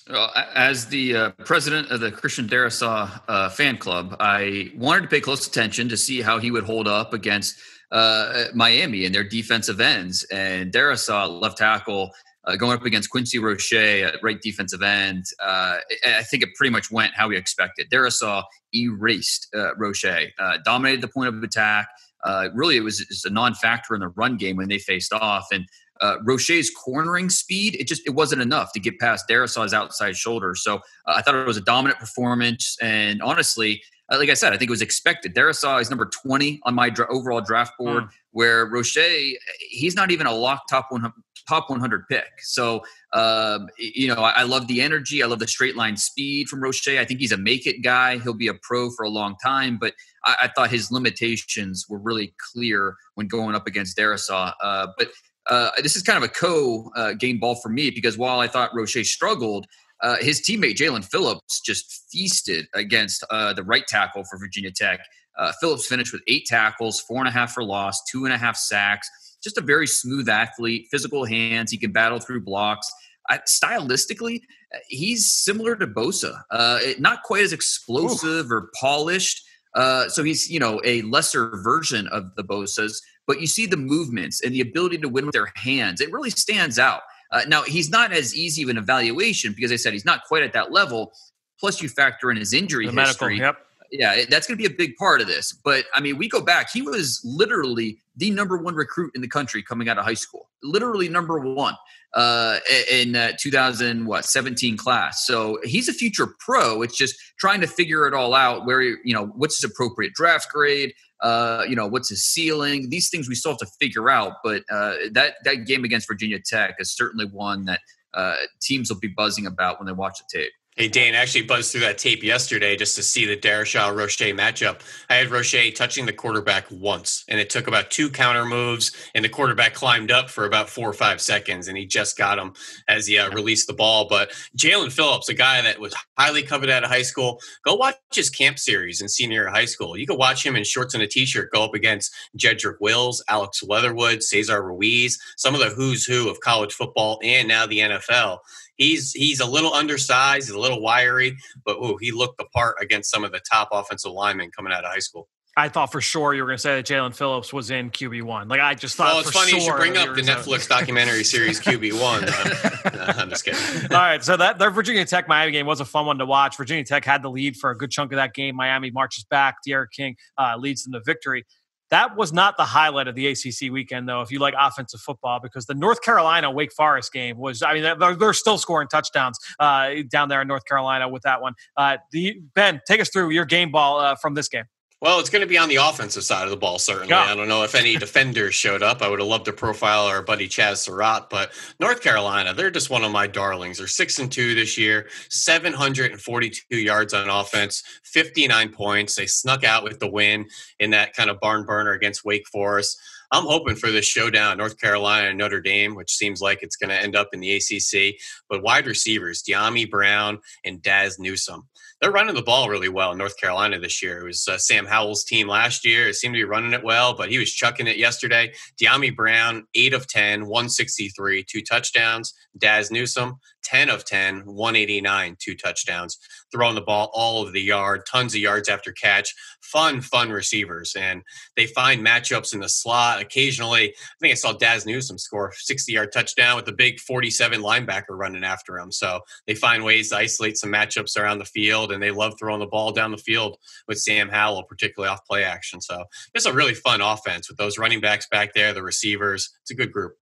Well, as the uh, president of the Christian Darrisaw uh, fan club, I wanted to pay close attention to see how he would hold up against uh, Miami and their defensive ends. And Darrisaw, left tackle, uh, going up against Quincy Roche at right defensive end. Uh, I think it pretty much went how we expected. Darrisaw erased uh, Roche, uh, dominated the point of attack. Uh, really, it was, was a non-factor in the run game when they faced off, and uh, Roche's cornering speed, it just it wasn't enough to get past Darrisaw's outside shoulder. So uh, I thought it was a dominant performance, and honestly, uh, like I said, I think it was expected. Darrisaw is number 20 on my dra- overall draft board, mm. where Roche, he's not even a lock top 100, top 100 pick. So, uh, you know, I, I, love the energy. I love the straight line speed from Roche. I think he's a make it guy. He'll be a pro for a long time, but I, I thought his limitations were really clear when going up against Darrisaw. Uh, but uh, this is kind of a co uh, game ball for me because while I thought Roche struggled, uh, his teammate Jaelan Phillips just feasted against uh, the right tackle for Virginia Tech. Uh, Phillips finished with eight tackles, four and a half for loss, two and a half sacks. Just a very smooth athlete, physical hands. He can battle through blocks. stylistically, he's similar to Bosa. Uh, not quite as explosive Ooh. or polished. Uh, so he's you know a lesser version of the Bosa's, but you see the movements and the ability to win with their hands. It really stands out. Uh, now, he's not as easy of an evaluation because I said he's not quite at that level. Plus, you factor in his injury the history. Medical, yep. Yeah, that's going to be a big part of this. But I mean, we go back. He was literally the number one recruit in the country coming out of high school. Literally number one uh, in uh, 2000 what 17 class. So he's a future pro. It's just trying to figure it all out. Where you know what's his appropriate draft grade. Uh, you know, what's his ceiling? These things we still have to figure out. But uh, that that game against Virginia Tech is certainly one that uh, teams will be buzzing about when they watch the tape. Hey, Dane, actually buzzed through that tape yesterday just to see the Darrisaw Roche matchup. I had Roche touching the quarterback once, and it took about two counter moves, and the quarterback climbed up for about four or five seconds, and he just got him as he uh, released the ball. But Jaelan Phillips, a guy that was highly coveted out of high school, go watch his camp series in senior high school. You can watch him in shorts and a t shirt go up against Jedrick Wills, Alex Leatherwood, Cesar Ruiz, some of the who's who of college football and now the NFL he's he's a little undersized, he's a little wiry, but ooh, he looked the part against some of the top offensive linemen coming out of high school. I thought for sure you were going to say that Jaelan Phillips was in QB one. Like I just thought. Well, it's funny sure you should bring up the Netflix documentary series QB one. I'm just kidding. All right, so that their Virginia Tech Miami game was a fun one to watch. Virginia Tech had the lead for a good chunk of that game. Miami marches back. D'Eriq King uh, leads them to victory. That was not the highlight of the ACC weekend, though, if you like offensive football, because the North Carolina Wake Forest game was, I mean, they're, they're still scoring touchdowns uh, down there in North Carolina with that one. Uh, the, ben, take us through your game ball uh, from this game. Well, it's going to be on the offensive side of the ball, certainly. Yeah. I don't know if any defenders showed up. I would have loved to profile our buddy Chaz Surratt, but North Carolina, they're just one of my darlings. They're six and two this year, 742 yards on offense, 59 points. They snuck out with the win in that kind of barn burner against Wake Forest. I'm hoping for this showdown, North Carolina and Notre Dame, which seems like it's going to end up in the ACC. But wide receivers, Dyami Brown and Dazz Newsome they're running the ball really well in North Carolina this year. It was uh, Sam Howell's team last year. It seemed to be running it well, but he was chucking it yesterday. Dyami Brown, 8 of 10, 163, two touchdowns. Dazz Newsome, 10 of 10, 189, two touchdowns, throwing the ball all over the yard, tons of yards after catch. Fun, fun receivers. And they find matchups in the slot. Occasionally, I think I saw Dazz Newsome score 60 yard touchdown with the big 47 linebacker running after him. So they find ways to isolate some matchups around the field, and they love throwing the ball down the field with Sam Howell, particularly off play action. So it's a really fun offense with those running backs back there, the receivers. It's a good group.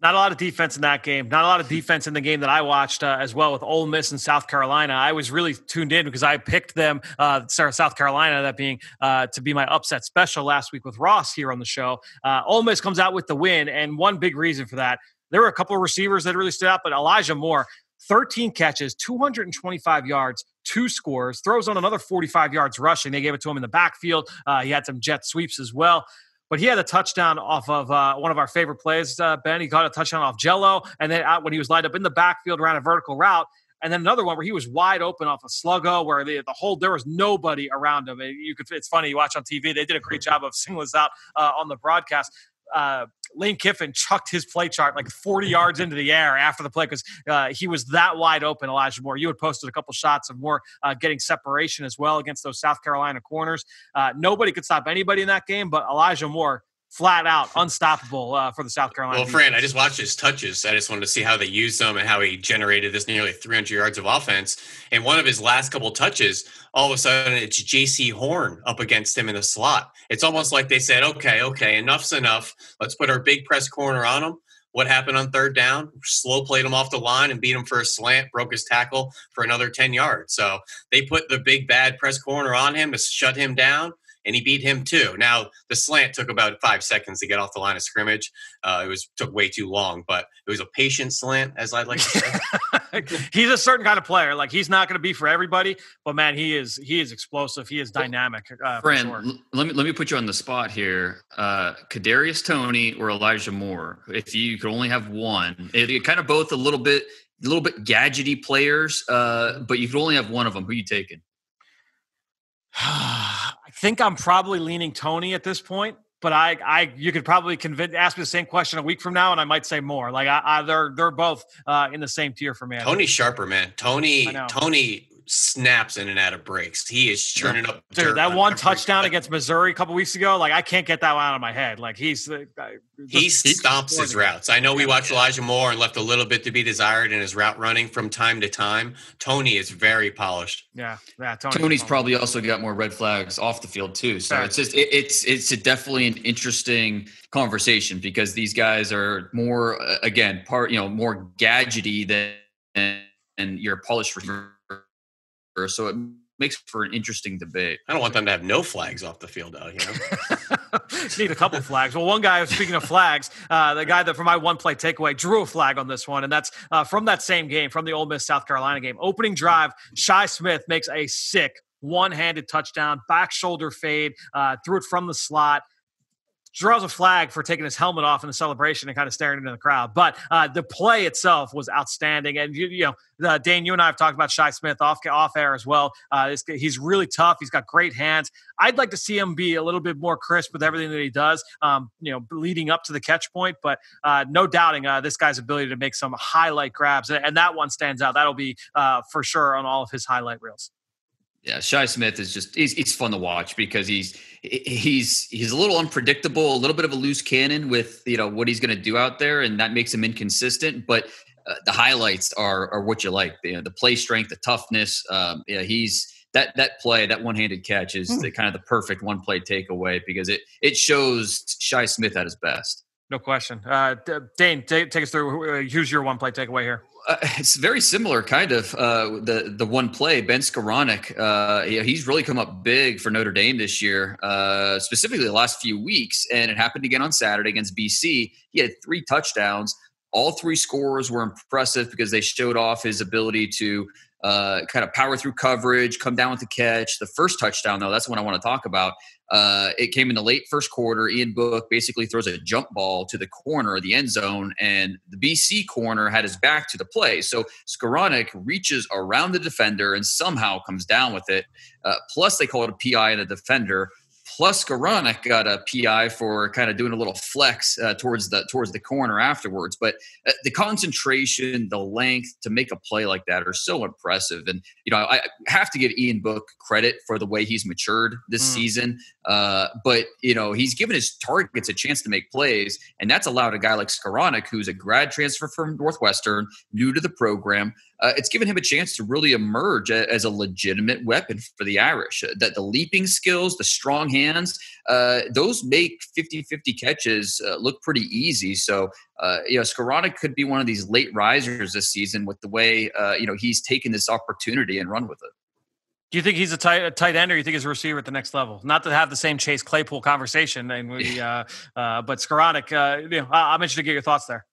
Not a lot of defense in that game. Not a lot of defense in the game that I watched uh, as well with Ole Miss and South Carolina. I was really tuned in because I picked them, uh, South Carolina, that being uh, to be my upset special last week with Ross here on the show. Uh, Ole Miss comes out with the win, and one big reason for that, there were a couple of receivers that really stood out, but Elijah Moore, 13 catches, 225 yards, two scores, throws on another 45 yards rushing. They gave it to him in the backfield. Uh, he had some jet sweeps as well. But he had a touchdown off of uh, one of our favorite plays, uh, Ben. He got a touchdown off Jello, and then out when he was lined up in the backfield, ran a vertical route, and then another one where he was wide open off a sluggo, where the, the whole there was nobody around him. You could, it's funny you watch on TV. They did a great job of singling this out uh, on the broadcast uh, Lane Kiffin chucked his play chart like 40 yards into the air after the play because uh, he was that wide open, Elijah Moore. You had posted a couple shots of Moore uh, getting separation as well against those South Carolina corners. Uh, nobody could stop anybody in that game, but Elijah Moore flat out unstoppable uh, for the South Carolina. Well, defense. Fran, I just watched his touches. I just wanted to see how they used them and how he generated this nearly 300 yards of offense. And one of his last couple touches, all of a sudden, it's Jaycee Horn up against him in the slot. It's almost like they said, "Okay, okay, enough's enough. Let's put our big press corner on him." What happened on third down? Slow played him off the line and beat him for a slant, broke his tackle for another 10 yards. So they put the big bad press corner on him to shut him down and he beat him too. Now the slant took about five seconds to get off the line of scrimmage. Uh, it was took way too long, but it was a patient slant, as I like to say. he's a certain kind of player. Like he's not going to be for everybody, but man, he is he is explosive. He is dynamic. Uh, Friend, sure. let me let me put you on the spot here. Uh, Kadarius Toney or Elijah Moore. If you could only have one, it, it kind of both a little bit a little bit gadgety players, uh, but you could only have one of them. Who you taking? I think I'm probably leaning Toney at this point, but I, I, you could probably convince, ask me the same question a week from now, and I might say Moore. Like I, I they're, they're both uh, in the same tier for me. Toney's sharper, man. Toney, Toney snaps in and out of breaks. He is churning up. Dude, that one touchdown against Missouri a couple weeks ago, like I can't get that one out of my head. Like he's uh, he stomps his routes. I know we watched Elijah Moore and left a little bit to be desired in his route running from time to time. Toney is very polished. Yeah, yeah. Toney's, Toney's probably also got more red flags off the field too. So it's just it, it's it's definitely an interesting conversation because these guys are more uh, again part you know more gadgety than and your polished receiver so it makes for an interesting debate. I don't want them to have no flags off the field, though. You know, need a couple flags. Well, one guy. Speaking of flags, uh, the guy that for my one play takeaway drew a flag on this one, and that's uh, from that same game, from the Ole Miss South Carolina game. Opening drive, Shi Smith makes a sick one-handed touchdown, back shoulder fade, uh, threw it from the slot draws a flag for taking his helmet off in the celebration and kind of staring into the crowd. But uh, the play itself was outstanding. And, you, you know, uh, Dane, you and I have talked about Shi Smith off, off air as well. Uh, he's really tough. He's got great hands. I'd like to see him be a little bit more crisp with everything that he does, um, you know, leading up to the catch point. But uh, no doubting uh, this guy's ability to make some highlight grabs. And, and that one stands out. That'll be uh, for sure on all of his highlight reels. Yeah, Shi Smith is just he's, he's fun to watch because he's he's he's a little unpredictable, a little bit of a loose cannon with you know what he's going to do out there, and that makes him inconsistent. But uh, the highlights are are what you like. You know, the play strength, the toughness. Um, yeah, he's that that play, that one handed catch is mm. the kind of the perfect one play takeaway because it it shows Shi Smith at his best. No question. Uh, Dane, take, take us through. Who's your one play takeaway here? Uh, it's very similar, kind of. Uh, the the one play, Ben Skowronek, uh, yeah, he's really come up big for Notre Dame this year, uh, specifically the last few weeks, and it happened again on Saturday against BC. He had three touchdowns. All three scores were impressive because they showed off his ability to uh, kind of power through coverage, come down with the catch. The first touchdown, though, that's what I want to talk about. Uh, it came in the late first quarter. Ian Book basically throws a jump ball to the corner of the end zone, and the BC corner had his back to the play. So Skowronek reaches around the defender and somehow comes down with it. Uh, plus, they call it a PI in the defender. Plus, Skowronek got a PI for kind of doing a little flex uh, towards the towards the corner afterwards. But uh, the concentration, the length to make a play like that are so impressive. And you know, I have to give Ian Book credit for the way he's matured this mm. season. Uh, but you know, he's given his targets a chance to make plays, and that's allowed a guy like Skowronek, who's a grad transfer from Northwestern, new to the program, uh, it's given him a chance to really emerge a, as a legitimate weapon for the Irish. Uh, that the leaping skills, the strong hands, uh, those make 50-50 catches uh, look pretty easy. So uh, you know, Skowronek could be one of these late risers this season with the way uh, you know he's taken this opportunity and run with it. Do you think he's a tight, a tight end, or you think he's a receiver at the next level? Not to have the same Chase Claypool conversation, and we, uh, uh, but Skowronek, uh, you know, I'm interested to get your thoughts there.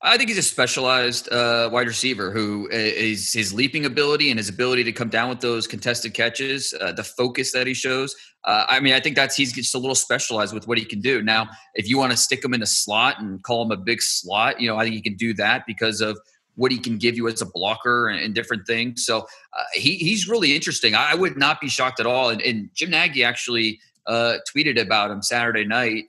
I think he's a specialized uh, wide receiver who is his leaping ability and his ability to come down with those contested catches, uh, the focus that he shows. Uh, I mean, I think that's he's just a little specialized with what he can do. Now, if you want to stick him in a slot and call him a big slot, you know, I think he can do that because of what he can give you as a blocker and, and different things. So uh, he, he's really interesting. I, I, would not be shocked at all. And, and Jim Nagy actually uh, tweeted about him Saturday night.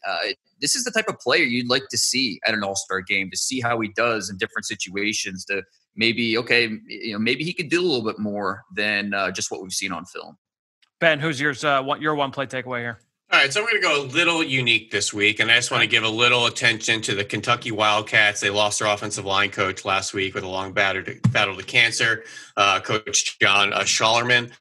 This is the type of player you'd like to see at an All Star game to see how he does in different situations. To maybe okay, you know, maybe he could do a little bit more than uh, just what we've seen on film. Ben, who's yours? Uh, what your one play takeaway here? All right, so I'm going to go a little unique this week, and I just want to give a little attention to the Kentucky Wildcats. They lost their offensive line coach last week with a long battle to, battle to cancer, uh, Coach John uh, Schlarman,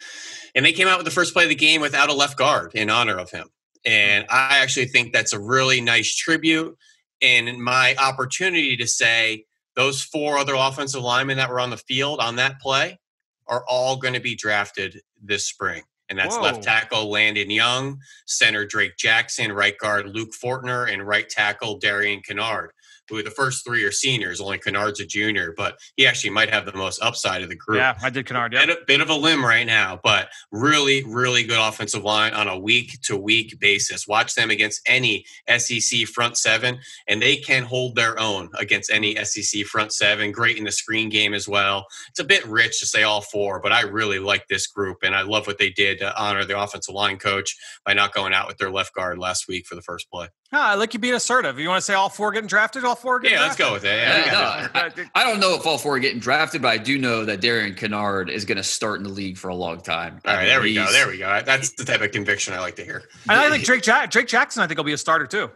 and they came out with the first play of the game without a left guard in honor of him. And I actually think that's a really nice tribute, and my opportunity to say those four other offensive linemen that were on the field on that play are all going to be drafted this spring and that's Whoa. left tackle Landon Young, center Drake Jackson, right guard Luke Fortner, and right tackle Darian Kinnard who the first three are seniors. Only Kinnard's a junior, but he actually might have the most upside of the group. Yeah, I did Kinnard. Yeah, bit, bit of a limb right now, but really, really good offensive line on a week to week basis. Watch them against any SEC front seven, and they can hold their own against any SEC front seven. Great in the screen game as well. It's a bit rich to say all four, but I really like this group, and I love what they did to honor the offensive line coach by not going out with their left guard last week for the first play. I like you being assertive. You want to say all four getting drafted? All four getting yeah, drafted? let's go with it. Yeah, yeah no, I, I, don't know if all four are getting drafted, but I do know that Darian Kinnard is going to start in the league for a long time. All right, there we go. There we go. That's the type of conviction I like to hear. And I think Drake Drake Jackson. I think will be a starter too.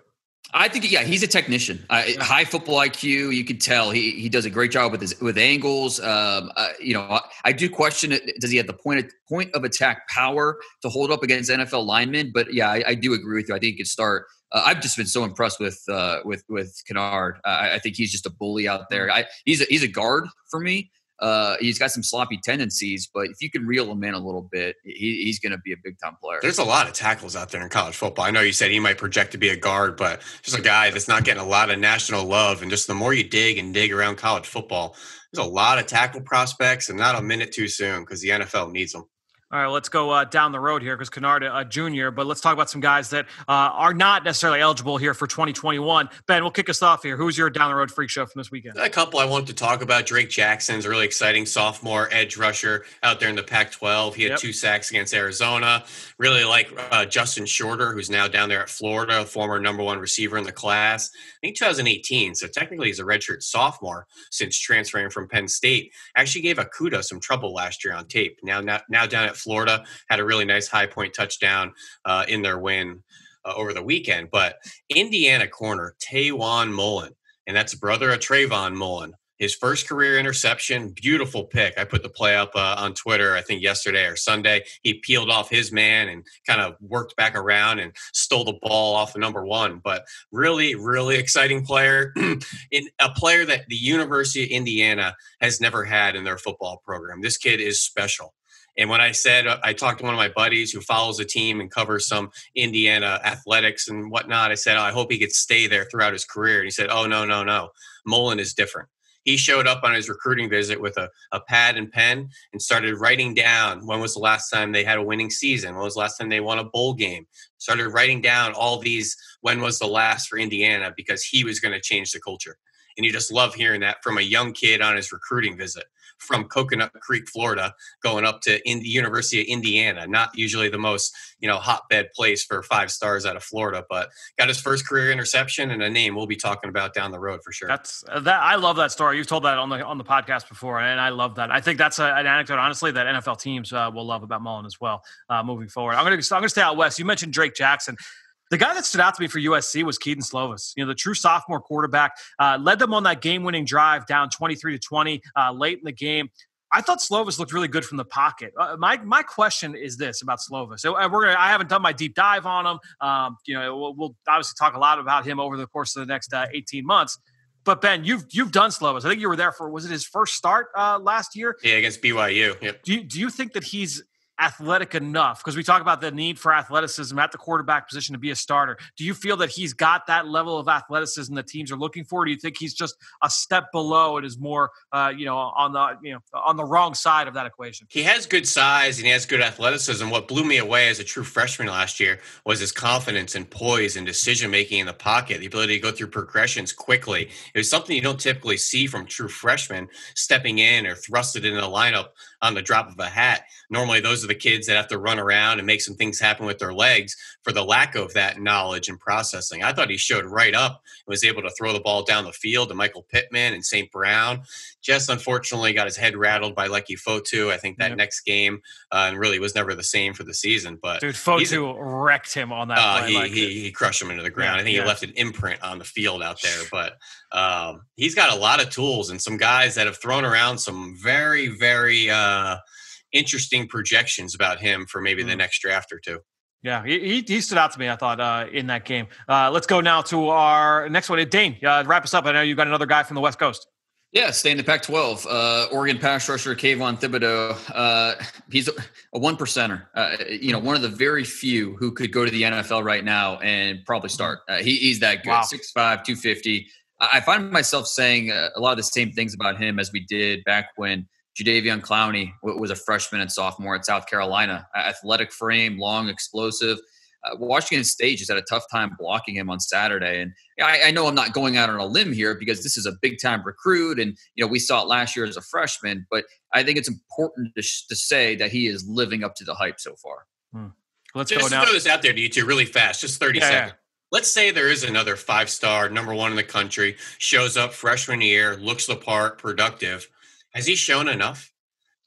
I think yeah, he's a technician. Uh, high football IQ. You can tell he he does a great job with his with angles. Um, uh, you know, I, I, do question it. Does he have the point of, point of attack power to hold up against NFL linemen? But yeah, I, I do agree with you. I think he could start uh, I've just been so impressed with uh, with with Kinnard. Uh, I think he's just a bully out there. I, he's a, he's a guard for me. Uh, he's got some sloppy tendencies, but if you can reel him in a little bit, he, he's going to be a big time player. There's a lot of tackles out there in college football. I know you said he might project to be a guard, but just a guy that's not getting a lot of national love. And just the more you dig and dig around college football, there's a lot of tackle prospects, and not a minute too soon because the NFL needs them. All right, let's go uh, down the road here because Kinnard, a uh, junior, but let's talk about some guys that uh, are not necessarily eligible here for 2021. Ben, we'll kick us off here. Who's your down the road freak show from this weekend? A couple I wanted to talk about. Drake Jackson's a really exciting sophomore edge rusher out there in the Pac 12. He had yep. two sacks against Arizona. Really like uh, Justin Shorter, who's now down there at Florida, former number one receiver in the class. I think 2018, so technically he's a redshirt sophomore since transferring from Penn State. Actually gave Okudah some trouble last year on tape. Now, now, now down at Florida, had a really nice high point touchdown uh, in their win uh, over the weekend. But Indiana corner, Tiawan Mullen, and that's brother of Trayvon Mullen. His first career interception, beautiful pick. I put the play up uh, on Twitter, I think yesterday or Sunday. He peeled off his man and kind of worked back around and stole the ball off the number one. But really, really exciting player. in a player that the University of Indiana has never had in their football program. This kid is special. And when I said, uh, I talked to one of my buddies who follows a team and covers some Indiana athletics and whatnot. I said, oh, I hope he could stay there throughout his career. And he said, Oh, no, no, no. Mullen is different. He showed up on his recruiting visit with a, a pad and pen and started writing down when was the last time they had a winning season? When was the last time they won a bowl game? Started writing down all these when was the last for Indiana because he was going to change the culture. And you just love hearing that from a young kid on his recruiting visit from Coconut Creek, Florida, going up to in the University of Indiana. Not usually the most you know hotbed place for five stars out of Florida, but got his first career interception and a name we'll be talking about down the road for sure. That's uh, that. I love that story. You've told that on the on the podcast before, and I love that. I think that's a, an anecdote, honestly, that NFL teams uh, will love about Mullen as well uh, moving forward. I'm gonna I'm gonna stay out west. You mentioned Drake Jackson. The guy that stood out to me for USC was Kedon Slovis. You know, the true sophomore quarterback uh, led them on that game-winning drive down 23 to 20 uh, late in the game. I thought Slovis looked really good from the pocket. Uh, my my question is this about Slovis. So uh, we're gonna, I haven't done my deep dive on him. Um, you know, we'll, we'll, obviously talk a lot about him over the course of the next uh, 18 months. But Ben, you've you've done Slovis. I think you were there for was it his first start uh, last year? Yeah, against BYU. Yep. Do you, do you think that he's athletic enough because we talk about the need for athleticism at the quarterback position to be a starter. Do you feel that he's got that level of athleticism that teams are looking for? Do you think he's just a step below and is more, uh, you know, on the you know on the wrong side of that equation? He has good size and he has good athleticism. What blew me away as a true freshman last year was his confidence and poise and decision making in the pocket, the ability to go through progressions quickly. It was something you don't typically see from true freshmen stepping in or thrusted into the lineup on the drop of a hat. Normally, those are the kids that have to run around and make some things happen with their legs for the lack of that knowledge and processing. I thought he showed right up and was able to throw the ball down the field to Michael Pittman and St. Brown. Just unfortunately got his head rattled by Leki Fotu. I think that yep. next game uh, and really was never the same for the season. But dude, Fotu wrecked him on that. Uh, he, like he, he, crushed him into the ground. Yeah, I think yeah. he left an imprint on the field out there. But um, he's got a lot of tools and some guys that have thrown around some very, very uh, interesting projections about him for maybe mm. the next draft or two. Yeah, he, he stood out to me. I thought uh, in that game. Uh, let's go now to our next one. Dane, uh, wrap us up. I know you got another guy from the West Coast. Yeah, stay in the Pac-12. Uh, Oregon pass rusher Kayvon Thibodeaux. Uh, he's a, a one percenter. Uh, you know, one of the very few who could go to the NFL right now and probably start. Uh, he, he's that good. Wow. 6'5", 250. I find myself saying uh, a lot of the same things about him as we did back when Jadeveon Clowney was a freshman and sophomore at South Carolina. Athletic frame, long, explosive. Uh, Washington State just had a tough time blocking him on Saturday. And I, I, know I'm not going out on a limb here because this is a big time recruit, and you know we saw it last year as a freshman. But I think it's important to, sh- to say that he is living up to the hype so far. Hmm. Let's just go now. throw this out there to you two really fast, just 30 yeah, seconds. Yeah. Let's say there is another five star, number one in the country, shows up freshman year, looks the part, productive. Has he shown enough?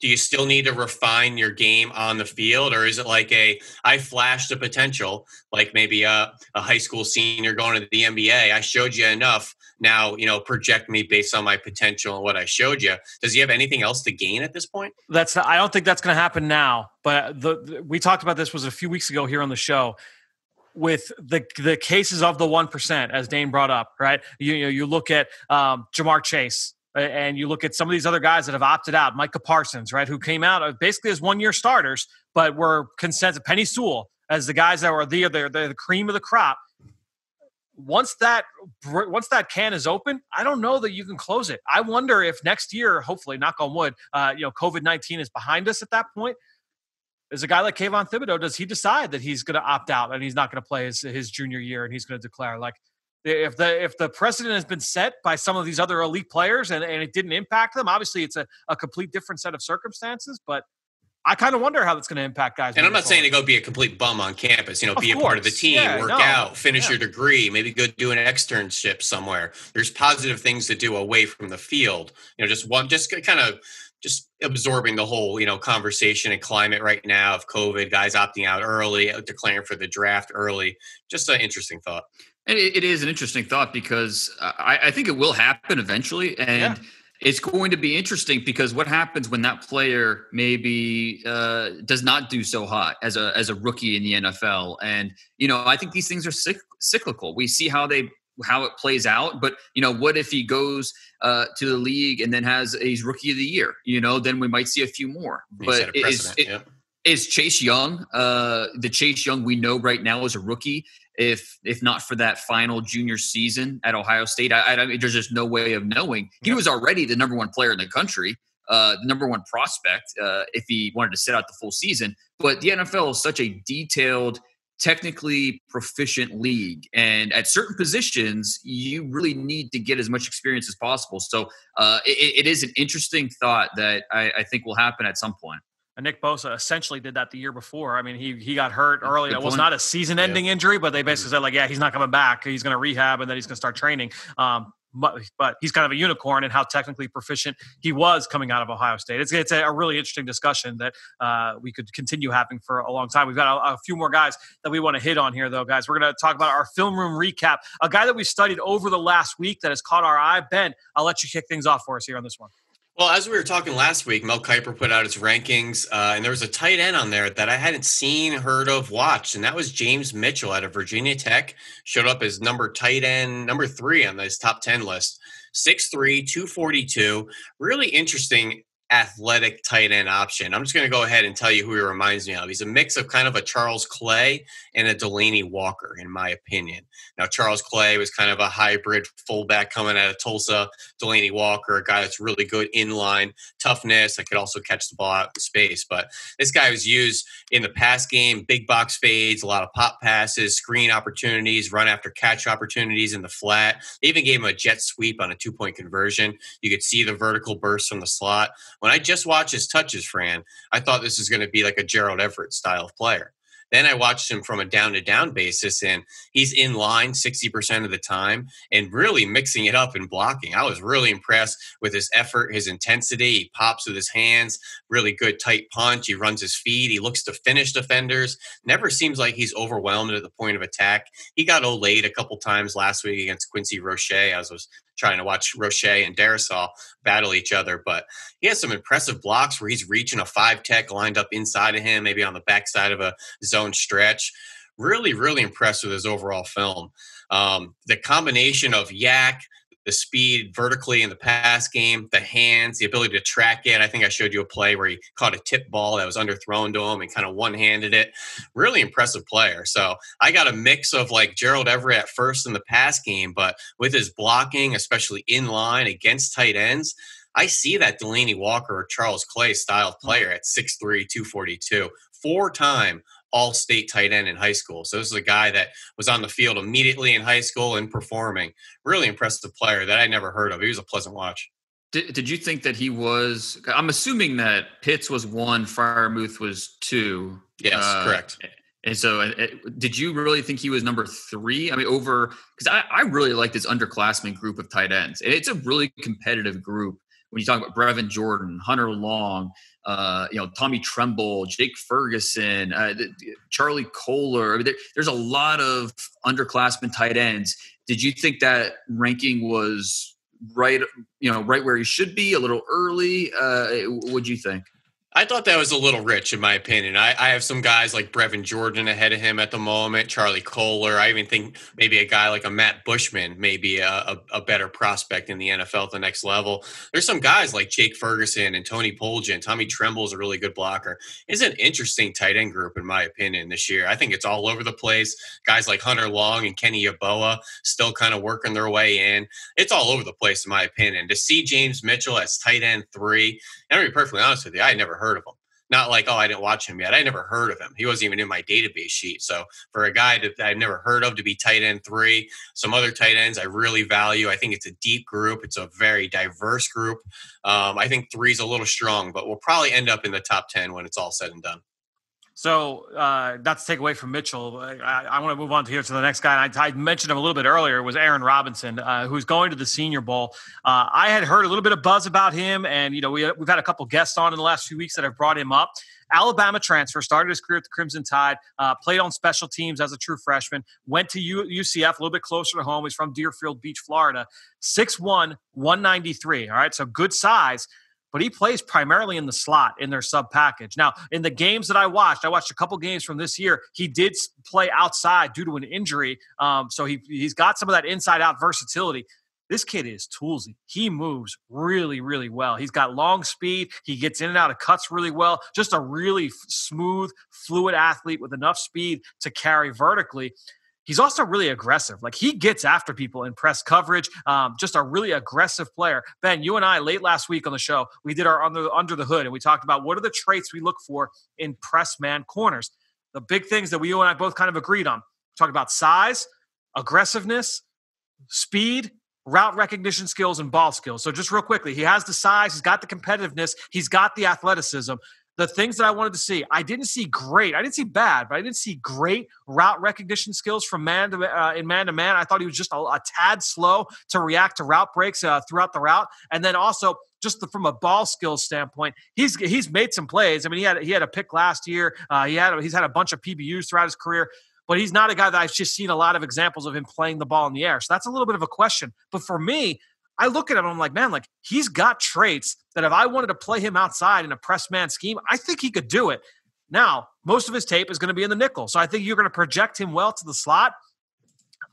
Do you still need to refine your game on the field, or is it like a I flashed the potential, like maybe a, a high school senior going to the NBA? I showed you enough. Now you know project me based on my potential and what I showed you. Does he have anything else to gain at this point? That's I don't think that's going to happen now. But the, the, we talked about this was a few weeks ago here on the show with the the cases of the one percent, as Dane brought up, right? You, you know, you look at um, Ja'Marr Chase, and you look at some of these other guys that have opted out, Micah Parsons, right, who came out basically as one year starters, but were consensus Penei Sewell as the guys that were the the, the cream of the crop. Once that once that can is open, I don't know that you can close it. I wonder if next year, hopefully, knock on wood, uh, you know, COVID nineteen is behind us at that point is a guy like Kayvon Thibodeaux, does he decide that he's going to opt out and he's not going to play his, his junior year and he's going to declare like if the if the precedent has been set by some of these other elite players and, and it didn't impact them, obviously it's a, a complete different set of circumstances. But I kind of wonder how that's going to impact guys. And I'm not saying to go be a complete bum on campus. You know, of be course. a part of the team, yeah, work no. out, finish yeah. your degree, maybe go do an externship somewhere. There's positive things to do away from the field. You know, just one, just kind of just absorbing the whole you know conversation and climate right now of COVID, guys opting out early, declaring for the draft early. Just an interesting thought. And it is an interesting thought because I, I think it will happen eventually, and. Yeah. It's going to be interesting because what happens when that player maybe uh, does not do so hot as a as a rookie in the NFL, and you know I think these things are cyclical. We see how they how it plays out. But you know, what if he goes uh, to the league and then has he's rookie of the year? You know, then we might see a few more. but is, it, is Chase Young uh, the Chase Young we know right now is a rookie? If if not for that final junior season at Ohio State, I, I mean, there's just no way of knowing. He was already the number one player in the country. Uh, the number one prospect uh, if he wanted to sit out the full season. But the NFL is such a detailed technically proficient league and at certain positions you really need to get as much experience as possible so uh, it, it is an interesting thought that I, I, think will happen at some point and Nick Bosa essentially did that the year before. I mean, he he got hurt early. It was not a season-ending yeah. injury, but they basically said like, yeah, he's not coming back. He's going to rehab and then he's going to start training. Um, but, but he's kind of a unicorn in how technically proficient he was coming out of Ohio State. It's, it's a, really interesting discussion that uh, we could continue having for a long time. We've got a, a few more guys that we want to hit on here, though, guys. We're going to talk about our film room recap. A guy that we studied over the last week that has caught our eye. Ben, I'll let you kick things off for us here on this one. Well, as we were talking last week, Mel Kiper put out his rankings, uh, and there was a tight end on there that I hadn't seen, heard of, watched, and that was James Mitchell out of Virginia Tech. Showed up as number tight end, number three on this top 10 list. 6'3, 242. Really interesting athletic tight end option. I'm just going to go ahead and tell you who he reminds me of. He's a mix of kind of a Charles Clay and a Delanie Walker, in my opinion. Now, Charles Clay was kind of a hybrid fullback coming out of Tulsa. Delanie Walker, a guy that's really good in line toughness. I could also catch the ball out in space. But this guy was used in the pass game, big box fades, a lot of pop passes, screen opportunities, run after catch opportunities in the flat. They even gave him a jet sweep on a two point conversion. You could see the vertical burst from the slot. When I just watched his touches, Fran, I thought this was going to be like a Gerald Everett style player. Then I watched him from a down to down basis, and he's in line 60% of the time and really mixing it up and blocking. I was really impressed with his effort, his intensity. He pops with his hands, really good tight punch. He runs his feet. He looks to finish defenders. Never seems like he's overwhelmed at the point of attack. He got Olayed a couple times last week against Quincy Roche, as was trying to watch Roche and Darrisaw battle each other. But he has some impressive blocks where he's reaching a five tech lined up inside of him, maybe on the backside of a zone stretch. Really, really impressed with his overall film. Um, the combination of YAC, the speed vertically in the pass game, the hands, the ability to track it. I think I showed you a play where he caught a tip ball that was underthrown to him and kind of one handed it. Really impressive player. So I got a mix of like Gerald Everett at first in the pass game, but with his blocking, especially in line against tight ends, I see that Delanie Walker or Charles Clay style mm-hmm. player at 6'3, 242, four time all state tight end in high school. So this is a guy that was on the field immediately in high school and performing. Really impressive player that I never heard of. He was a pleasant watch. Did, did you think that he was? I'm assuming that Pitts was one, Freiermuth was two. Yes, uh, correct. And so, did you really think he was number three? I mean, over because I, I really like this underclassmen group of tight ends, and it's a really competitive group. When you talk about Brevin Jordan, Hunter Long, uh, you know, Tommy Tremble, Jake Ferguson, uh, Charlie Kolar. I mean, there, there's a lot of underclassmen tight ends. Did you think that ranking was right? You know, right where he should be, a little early. Uh, what do you think? I thought that was a little rich, in my opinion. I, I, have some guys like Brevin Jordan ahead of him at the moment, Charlie Kolar. I even think maybe a guy like a Matt Bushman may be a, a, a, better prospect in the NFL at the next level. There's some guys like Jake Ferguson and Tony Poljan. Tommy Tremble is a really good blocker. It's an interesting tight end group, in my opinion, this year. I think it's all over the place. Guys like Hunter Long and Kenny Yeboah still kind of working their way in. It's all over the place, in my opinion. To see James Mitchell as tight end three, and I'm going to be perfectly honest with you, I had never heard of him. Not like, oh, I didn't watch him yet. I never heard of him. He wasn't even in my database sheet. So for a guy that I've never heard of to be tight end three, some other tight ends I really value. I think it's a deep group. It's a very diverse group. Um, I think three's a little strong, but we'll probably end up in the top 10 when it's all said and done. So uh, to take away from Mitchell, I, I want to move on to here to the next guy. I, I, mentioned him a little bit earlier. Was Aaron Robinson, uh, who's going to the Senior Bowl. Uh, I had heard a little bit of buzz about him, and you know we we've had a couple guests on in the last few weeks that have brought him up. Alabama transfer, started his career at the Crimson Tide, uh, played on special teams as a true freshman, went to U- UCF, a little bit closer to home. He's from Deerfield Beach, Florida. 6'1, 193. All right, so good size but he plays primarily in the slot in their sub package. Now, in the games that I watched, I watched a couple games from this year. He did play outside due to an injury, um, so he he's got some of that inside out versatility. This kid is toolsy. He moves really, really well. He's got long speed. He gets in and out of cuts really well. Just a really smooth, fluid athlete with enough speed to carry vertically he's also really aggressive. Like he gets after people in press coverage. Um, just a really aggressive player. Ben, you and I late last week on the show, we did our under, under the hood and we talked about what are the traits we look for in press man corners. The big things that we you and I both kind of agreed on. Talk about size, aggressiveness, speed, route recognition skills, and ball skills. So just real quickly, he has the size, he's got the competitiveness, he's got the athleticism the things that I wanted to see. I didn't see great. I didn't see bad, but I didn't see great route recognition skills from man to uh, in man to man. I thought he was just a, a tad slow to react to route breaks uh, throughout the route, and then also just the, from a ball skills standpoint, he's he's made some plays. I mean, he had he had a pick last year. Uh, he had he's had a bunch of PBUs throughout his career. But he's not a guy that I've just seen a lot of examples of him playing the ball in the air. So that's a little bit of a question. But for me, I look at him, I'm like, man, like he's got traits that if I wanted to play him outside in a press man scheme, I think he could do it. Now, most of his tape is going to be in the nickel. So I think you're going to project him well to the slot.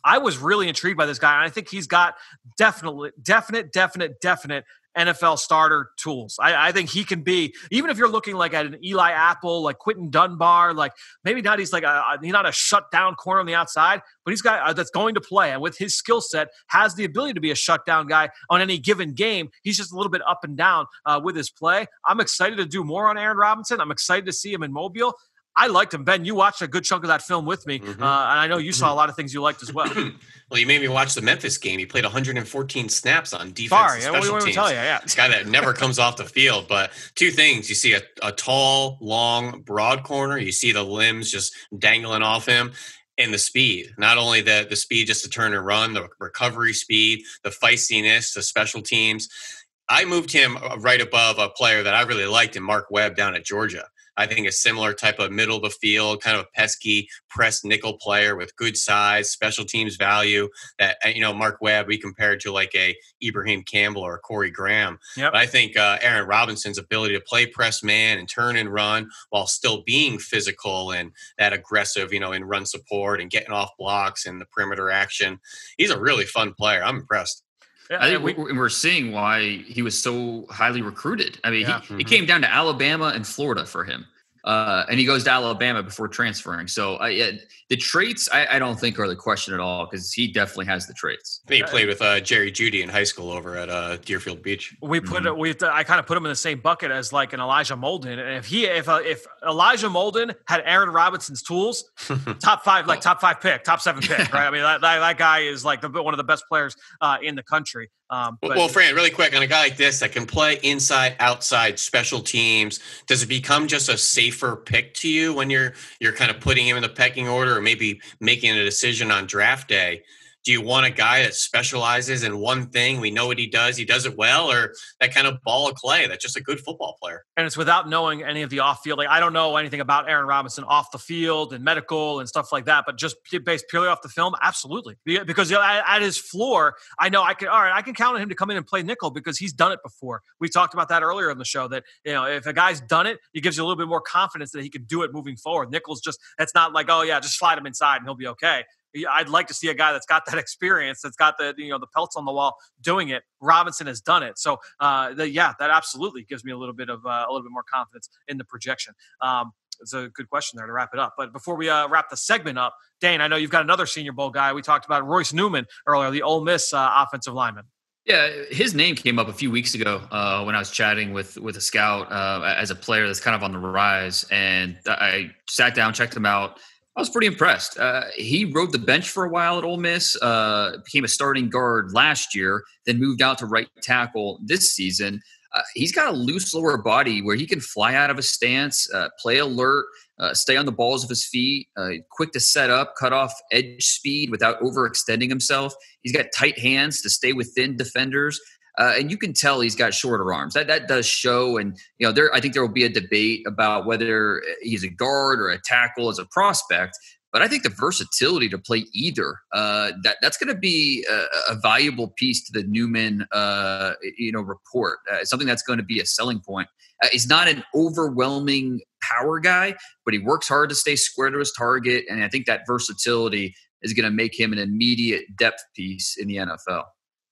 I was really intrigued by this guy, and I think he's got definitely, definite, definite, definite NFL starter tools. I, I, think he can be, even if you're looking like at an Eli Apple, like Quinton Dunbar, like maybe not he's like a, he's not a shut down corner on the outside, but he's got uh, that's going to play and with his skill set has the ability to be a shutdown guy on any given game. He's just a little bit up and down uh, with his play. I'm excited to do more on Aaron Robinson. I'm excited to see him in Mobile. I liked him. Ben, you watched a good chunk of that film with me, mm-hmm. uh, and I know you saw a lot of things you liked as well. well, you made me watch the Memphis game. He played 114 snaps on defense. Sorry, and special teams. Tell you, yeah. This guy that never comes off the field. But two things: you see a, a tall, long, broad corner. You see the limbs just dangling off him, and the speed. Not only the the speed just to turn and run, the recovery speed, the feistiness, the special teams. I moved him uh, right above a player that I really liked in Mark Webb down at Georgia. I think a similar type of middle of the field, kind of a pesky press nickel player with good size, special teams value. That uh, you know, Mark Webb we compared to like a Ibraheim Campbell or Corey Graham. Yep. But I think uh, Aaron Robinson's ability to play press man and turn and run while still being physical and that aggressive, you know, in run support and getting off blocks and the perimeter action. He's a really fun player. I'm impressed. I think we, we're seeing why he was so highly recruited. I mean, yeah. he, mm-hmm. he came down to Alabama and Florida for him. Uh, and he goes to Alabama before transferring. So uh, yeah, the traits I, I, don't think are the question at all because he definitely has the traits. I he played with uh, Jerry Jeudy in high school over at uh, Deerfield Beach. We put mm-hmm. we I kind of put him in the same bucket as like an Elijah Molden. And if he if uh, if Elijah Molden had Aaron Robinson's tools, top five like top five pick, top seven pick, right? I mean that, that, that guy is like the, one of the best players uh, in the country. Um, but, well, Fran, really quick on a guy like this that can play inside, outside, special teams. Does it become just a safer pick to you when you're you're kind of putting him in the pecking order, or maybe making a decision on draft day? Do you want a guy that specializes in one thing? We know what he does. He does it well, or that kind of ball of clay that's just a good football player. And it's without knowing any of the off field. Like I don't know anything about Aaron Robinson off the field and medical and stuff like that, but just based purely off the film, absolutely. Because at, his floor, I know I can. All right, I can count on him to come in and play nickel because he's done it before. We talked about that earlier in the show. That you know, if a guy's done it, it gives you a little bit more confidence that he can do it moving forward. Nickel's just that's not like oh yeah, just slide him inside and he'll be okay. I'd like to see a guy that's got that experience, that's got the you know the pelts on the wall doing it. Robinson has done it, so uh, the, yeah, that absolutely gives me a little bit of uh, a little bit more confidence in the projection. Um, it's a good question there to wrap it up. But before we uh, wrap the segment up, Dane, I know you've got another Senior Bowl guy. We talked about Royce Newman earlier, the Ole Miss uh, offensive lineman. Yeah, his name came up a few weeks ago uh, when I was chatting with with a scout uh, as a player that's kind of on the rise, and I sat down, checked him out. I was pretty impressed. Uh, he rode the bench for a while at Ole Miss, uh, became a starting guard last year, then moved out to right tackle this season. Uh, he's got a loose lower body where he can fly out of a stance, uh, play alert, uh, stay on the balls of his feet, uh, quick to set up, cut off edge speed without overextending himself. He's got tight hands to stay within defenders. Uh, and you can tell he's got shorter arms. That that does show, and you know, there I think there will be a debate about whether he's a guard or a tackle as a prospect. But I think the versatility to play either uh, that that's going to be a, a, valuable piece to the Newman uh, you know report. Uh, something that's going to be a selling point. Uh, he's not an overwhelming power guy, but he works hard to stay square to his target, and I think that versatility is going to make him an immediate depth piece in the NFL.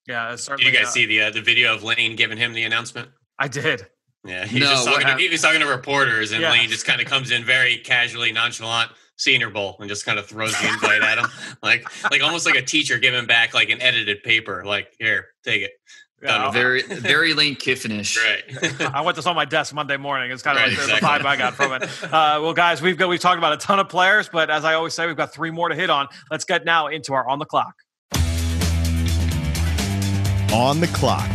Yeah, did you guys uh, see the uh, the video of Lane giving him the announcement? I did. Yeah, he's no, just talking. To, he was talking to reporters, and yeah. Lane just kind of comes in very casually, nonchalant. Senior Bowl and just kind of throws the invite at him, like like almost like a teacher giving back like an edited paper. Like here, take it. Yeah, very very Lane Kiffinish. Right. I went this on my desk Monday morning. It's kind of right, like exactly. the vibe I got from it. Uh, well, guys, we've got we've talked about a ton of players, but as I always say, we've got three more to hit on. Let's get now into our on the clock on the clock.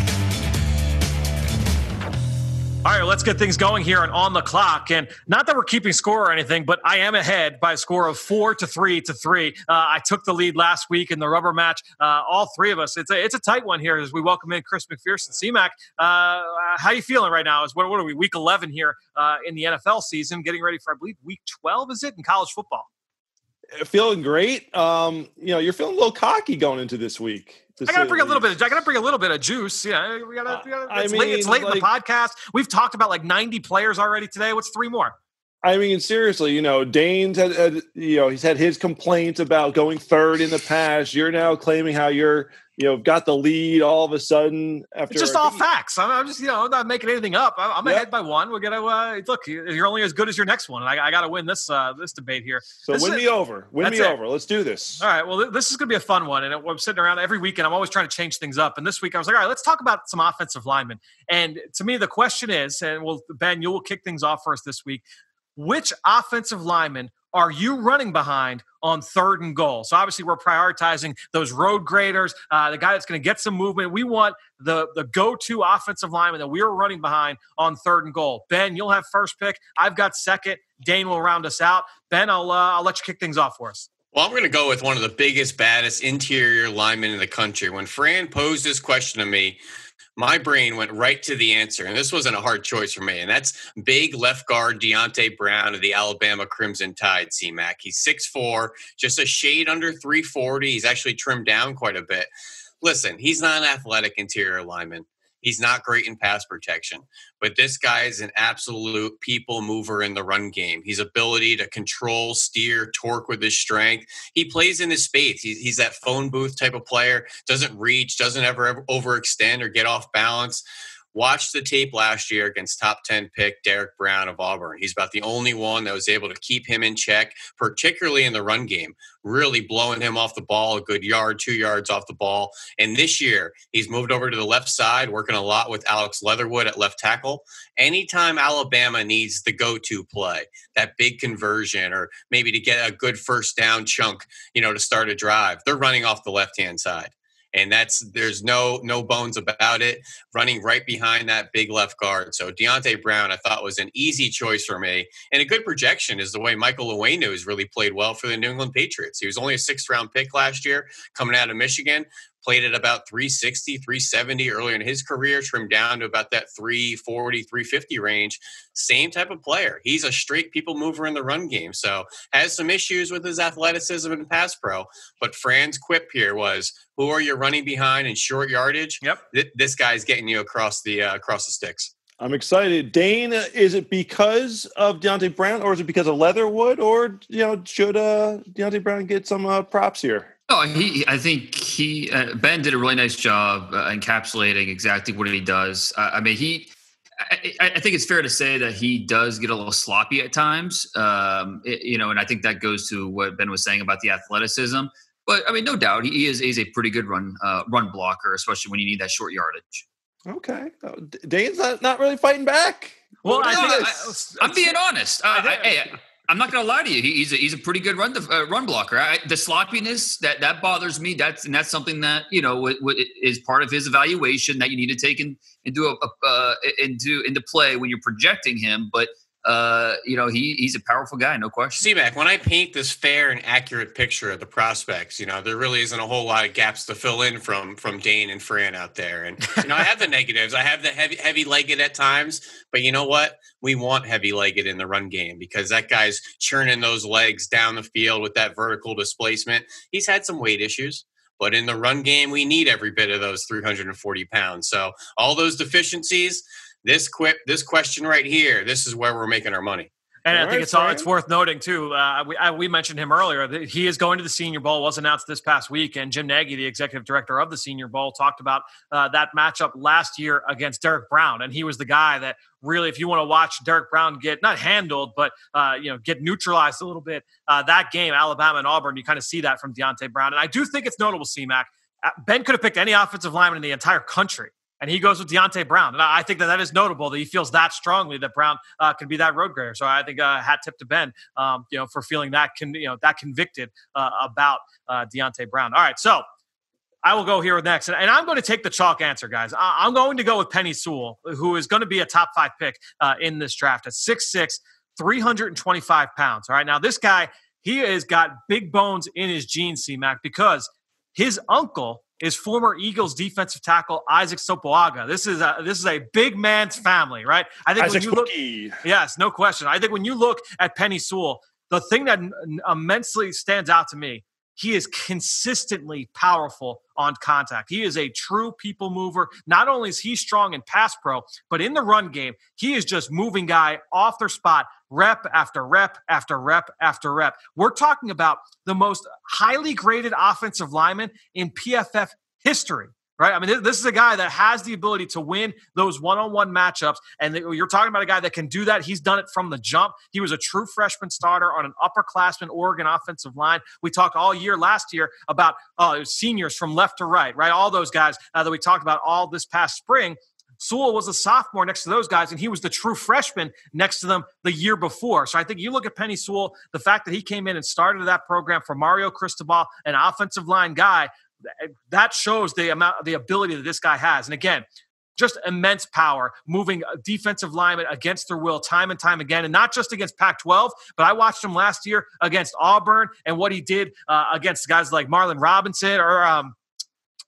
All right, let's get things going here and on the clock. And not that we're keeping score or anything, but I am ahead by a score of four to three to three. Uh, I took the lead last week in the rubber match. Uh, all three of us. It's a it's a tight one here as we welcome in Chris McPherson. CMAC, uh, how you feeling right now? Is what, what are we week eleven here uh, in the NFL season? Getting ready for I believe week twelve is it in college football? Feeling great. Um, you know, you're feeling a little cocky going into this week. I gotta bring a little bit. Of, I gotta bring a little bit of juice. Yeah, we gotta. We gotta it's, I mean, late, it's late like, in the podcast. We've talked about like ninety players already today. What's three more? I mean, seriously, you know, Dane's had, had, you know, he's had his complaints about going third in the past. You're now claiming how you're you know, got the lead all of a sudden after. It's just all facts. I'm, I'm, just, you know, I'm not making anything up. I'm, I'm yep. ahead by one. We're gonna uh, look. You're only as good as your next one, and I, I got to win this uh, this debate here. So this win me over. Win me it. over. Let's do this. All right. Well, this is gonna be a fun one, and I'm sitting around every week, and I'm always trying to change things up. And this week, I was like, all right, let's talk about some offensive linemen. And to me, the question is, and well, Ben, you will kick things off for us this week. Which offensive lineman are you running behind on third and goal? So obviously we're prioritizing those road graders, uh, the guy that's going to get some movement. We want the the go-to offensive lineman that we are running behind on third and goal. Ben, you'll have first pick. I've got second. Dane will round us out. Ben, I'll uh, I'll let you kick things off for us. Well, I'm going to go with one of the biggest, baddest interior linemen in the country. When Fran posed this question to me, my brain went right to the answer, and this wasn't a hard choice for me. And that's big left guard Deonte Brown of the Alabama Crimson Tide. CMAC. He's 6'4", just a shade under 340. He's actually trimmed down quite a bit. Listen, he's not an athletic interior lineman. He's not great in pass protection, but this guy is an absolute people mover in the run game. His ability to control, steer, torque with his strength. He plays in his space. He's, he's that phone booth type of player, doesn't reach, doesn't ever, ever overextend or get off balance. Watch the tape last year against top 10 pick Derrick Brown of Auburn. He's about the only one that was able to keep him in check, particularly in the run game, really blowing him off the ball a good yard, two yards off the ball. And this year, he's moved over to the left side, working a lot with Alex Leatherwood at left tackle. Anytime Alabama needs the go to play, that big conversion, or maybe to get a good first down chunk, you know, to start a drive, they're running off the left hand side and that's there's no no bones about it. Running right behind that big left guard. So Deonte Brown, I thought was an easy choice for me, and a good projection is the way Michael Onwenu has really played well for the New England Patriots. He was only a sixth round pick last year, coming out of Michigan played at about 360, 370 earlier in his career, trimmed down to about that 340, 350 range. Same type of player. He's a straight people mover in the run game. So has some issues with his athleticism and pass pro. But Fran's quip here was, who are you running behind in short yardage? Yep. Th- this guy's getting you across the uh, across the sticks. I'm excited. Dane, is it because of Deonte Brown or is it because of Leatherwood or, you know, should uh, Deonte Brown get some uh, props here? Oh, he. I think he uh, Ben did a really nice job uh, encapsulating exactly what he does. Uh, I mean, he. I, I, think it's fair to say that he does get a little sloppy at times, um, it, you know, and I think that goes to what Ben was saying about the athleticism. But I mean, no doubt, he is is a pretty good run uh, run blocker, especially when you need that short yardage. Okay, oh, Dane's not, not really fighting back. Well, I think I, am being honest. Uh, I, hey, I'm not going to lie to you. He, he's a, he's a pretty good run uh, run blocker. I, the sloppiness that that bothers me. That's and that's something that you know w- w- is part of his evaluation that you need to take in, into a, a uh, into into play when you're projecting him. But uh, you know, he he's a powerful guy, no question. See, Mac, when I paint this fair and accurate picture of the prospects, you know, there really isn't a whole lot of gaps to fill in from from Dane and Fran out there. And you know, I have the negatives. I have the heavy heavy legged at times, but you know what? We want heavy legged in the run game because that guy's churning those legs down the field with that vertical displacement. He's had some weight issues. But in the run game, we need every bit of those 340 pounds. So all those deficiencies, this quip, this question right here, this is where we're making our money. And I think it's all, it's worth noting too. Uh, we, I, we mentioned him earlier. That he is going to the Senior Bowl. Was announced this past week, and Jim Nagy, the executive director of the Senior Bowl, talked about uh, that matchup last year against Derrick Brown, and he was the guy that really, if you want to watch Derrick Brown get not handled, but uh, you know get neutralized a little bit, uh, that game, Alabama and Auburn, you kind of see that from Deonte Brown, and I do think it's notable. CMAC uh, Ben could have picked any offensive lineman in the entire country and he goes with Deonte Brown. And I think that that is notable that he feels that strongly that Brown uh, can be that road grader. So I think uh, hat tip to Ben, um, you know, for feeling that con- you know that convicted uh, about uh, Deonte Brown. All right, so I will go here next, and, and I'm going to take the chalk answer, guys. I- am going to go with Penei Sewell, who is going to be a top five pick uh, in this draft at 6'6", 325 pounds. All right, now this guy he has got big bones in his genes, C-Mac, because his uncle is former Eagles defensive tackle Isaac Sopoaga. This is a this is a big man's family, right? I think Isaac when you look, yes, no question. I think when you look at Penei Sewell, the thing that immensely stands out to me he is consistently powerful on contact. He is a true people mover. Not only is he strong in pass pro, but in the run game, he is just moving guy off their spot, rep after rep after rep after rep. We're talking about the most highly graded offensive lineman in PFF history right? I mean, this is a guy that has the ability to win those one-on-one matchups, and you're talking about a guy that can do that. He's done it from the jump. He was a true freshman starter on an upperclassman Oregon offensive line. We talked all year last year about uh, seniors from left to right, right? All those guys uh, that we talked about all this past spring. Sewell was a sophomore next to those guys, and he was the true freshman next to them the year before. So I think you look at Penei Sewell, the fact that he came in and started that program for Mario Cristobal, an offensive line guy, that shows the amount, of the ability that this guy has. And again, just immense power, moving defensive linemen against their will time and time again, and not just against Pac-12, but I watched him last year against Auburn and what he did uh, against guys like Marlon Robinson or um,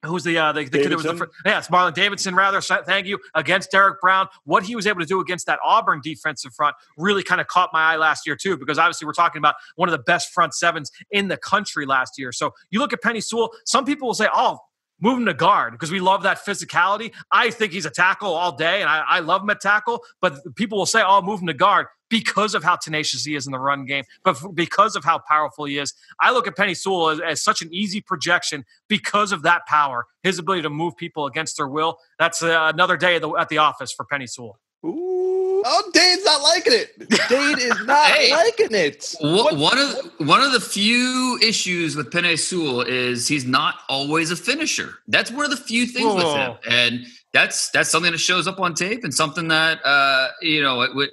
who's the uh, the, the kid that was the first, yeah, it's Marlon Davidson rather. Thank you against Derrick Brown. What he was able to do against that Auburn defensive front really kind of caught my eye last year too, because obviously we're talking about one of the best front sevens in the country last year. So you look at Penei Sewell. Some people will say, "Oh, move him to guard because we love that physicality. I think he's a tackle all day, and I, I, love him at tackle. But people will say, "Oh, move him to guard." Because of how tenacious he is in the run game, but because of how powerful he is. I look at Penei Sewell as, as, such an easy projection because of that power, his ability to move people against their will. That's uh, another day at the, at the, office for Penei Sewell. Ooh. Oh, Dane's not liking it. Dane is not hey, liking it. one of one of the few issues with Penei Sewell is he's not always a finisher. That's one of the few things Whoa. with him, and that's that's something that shows up on tape and something that uh, you know it would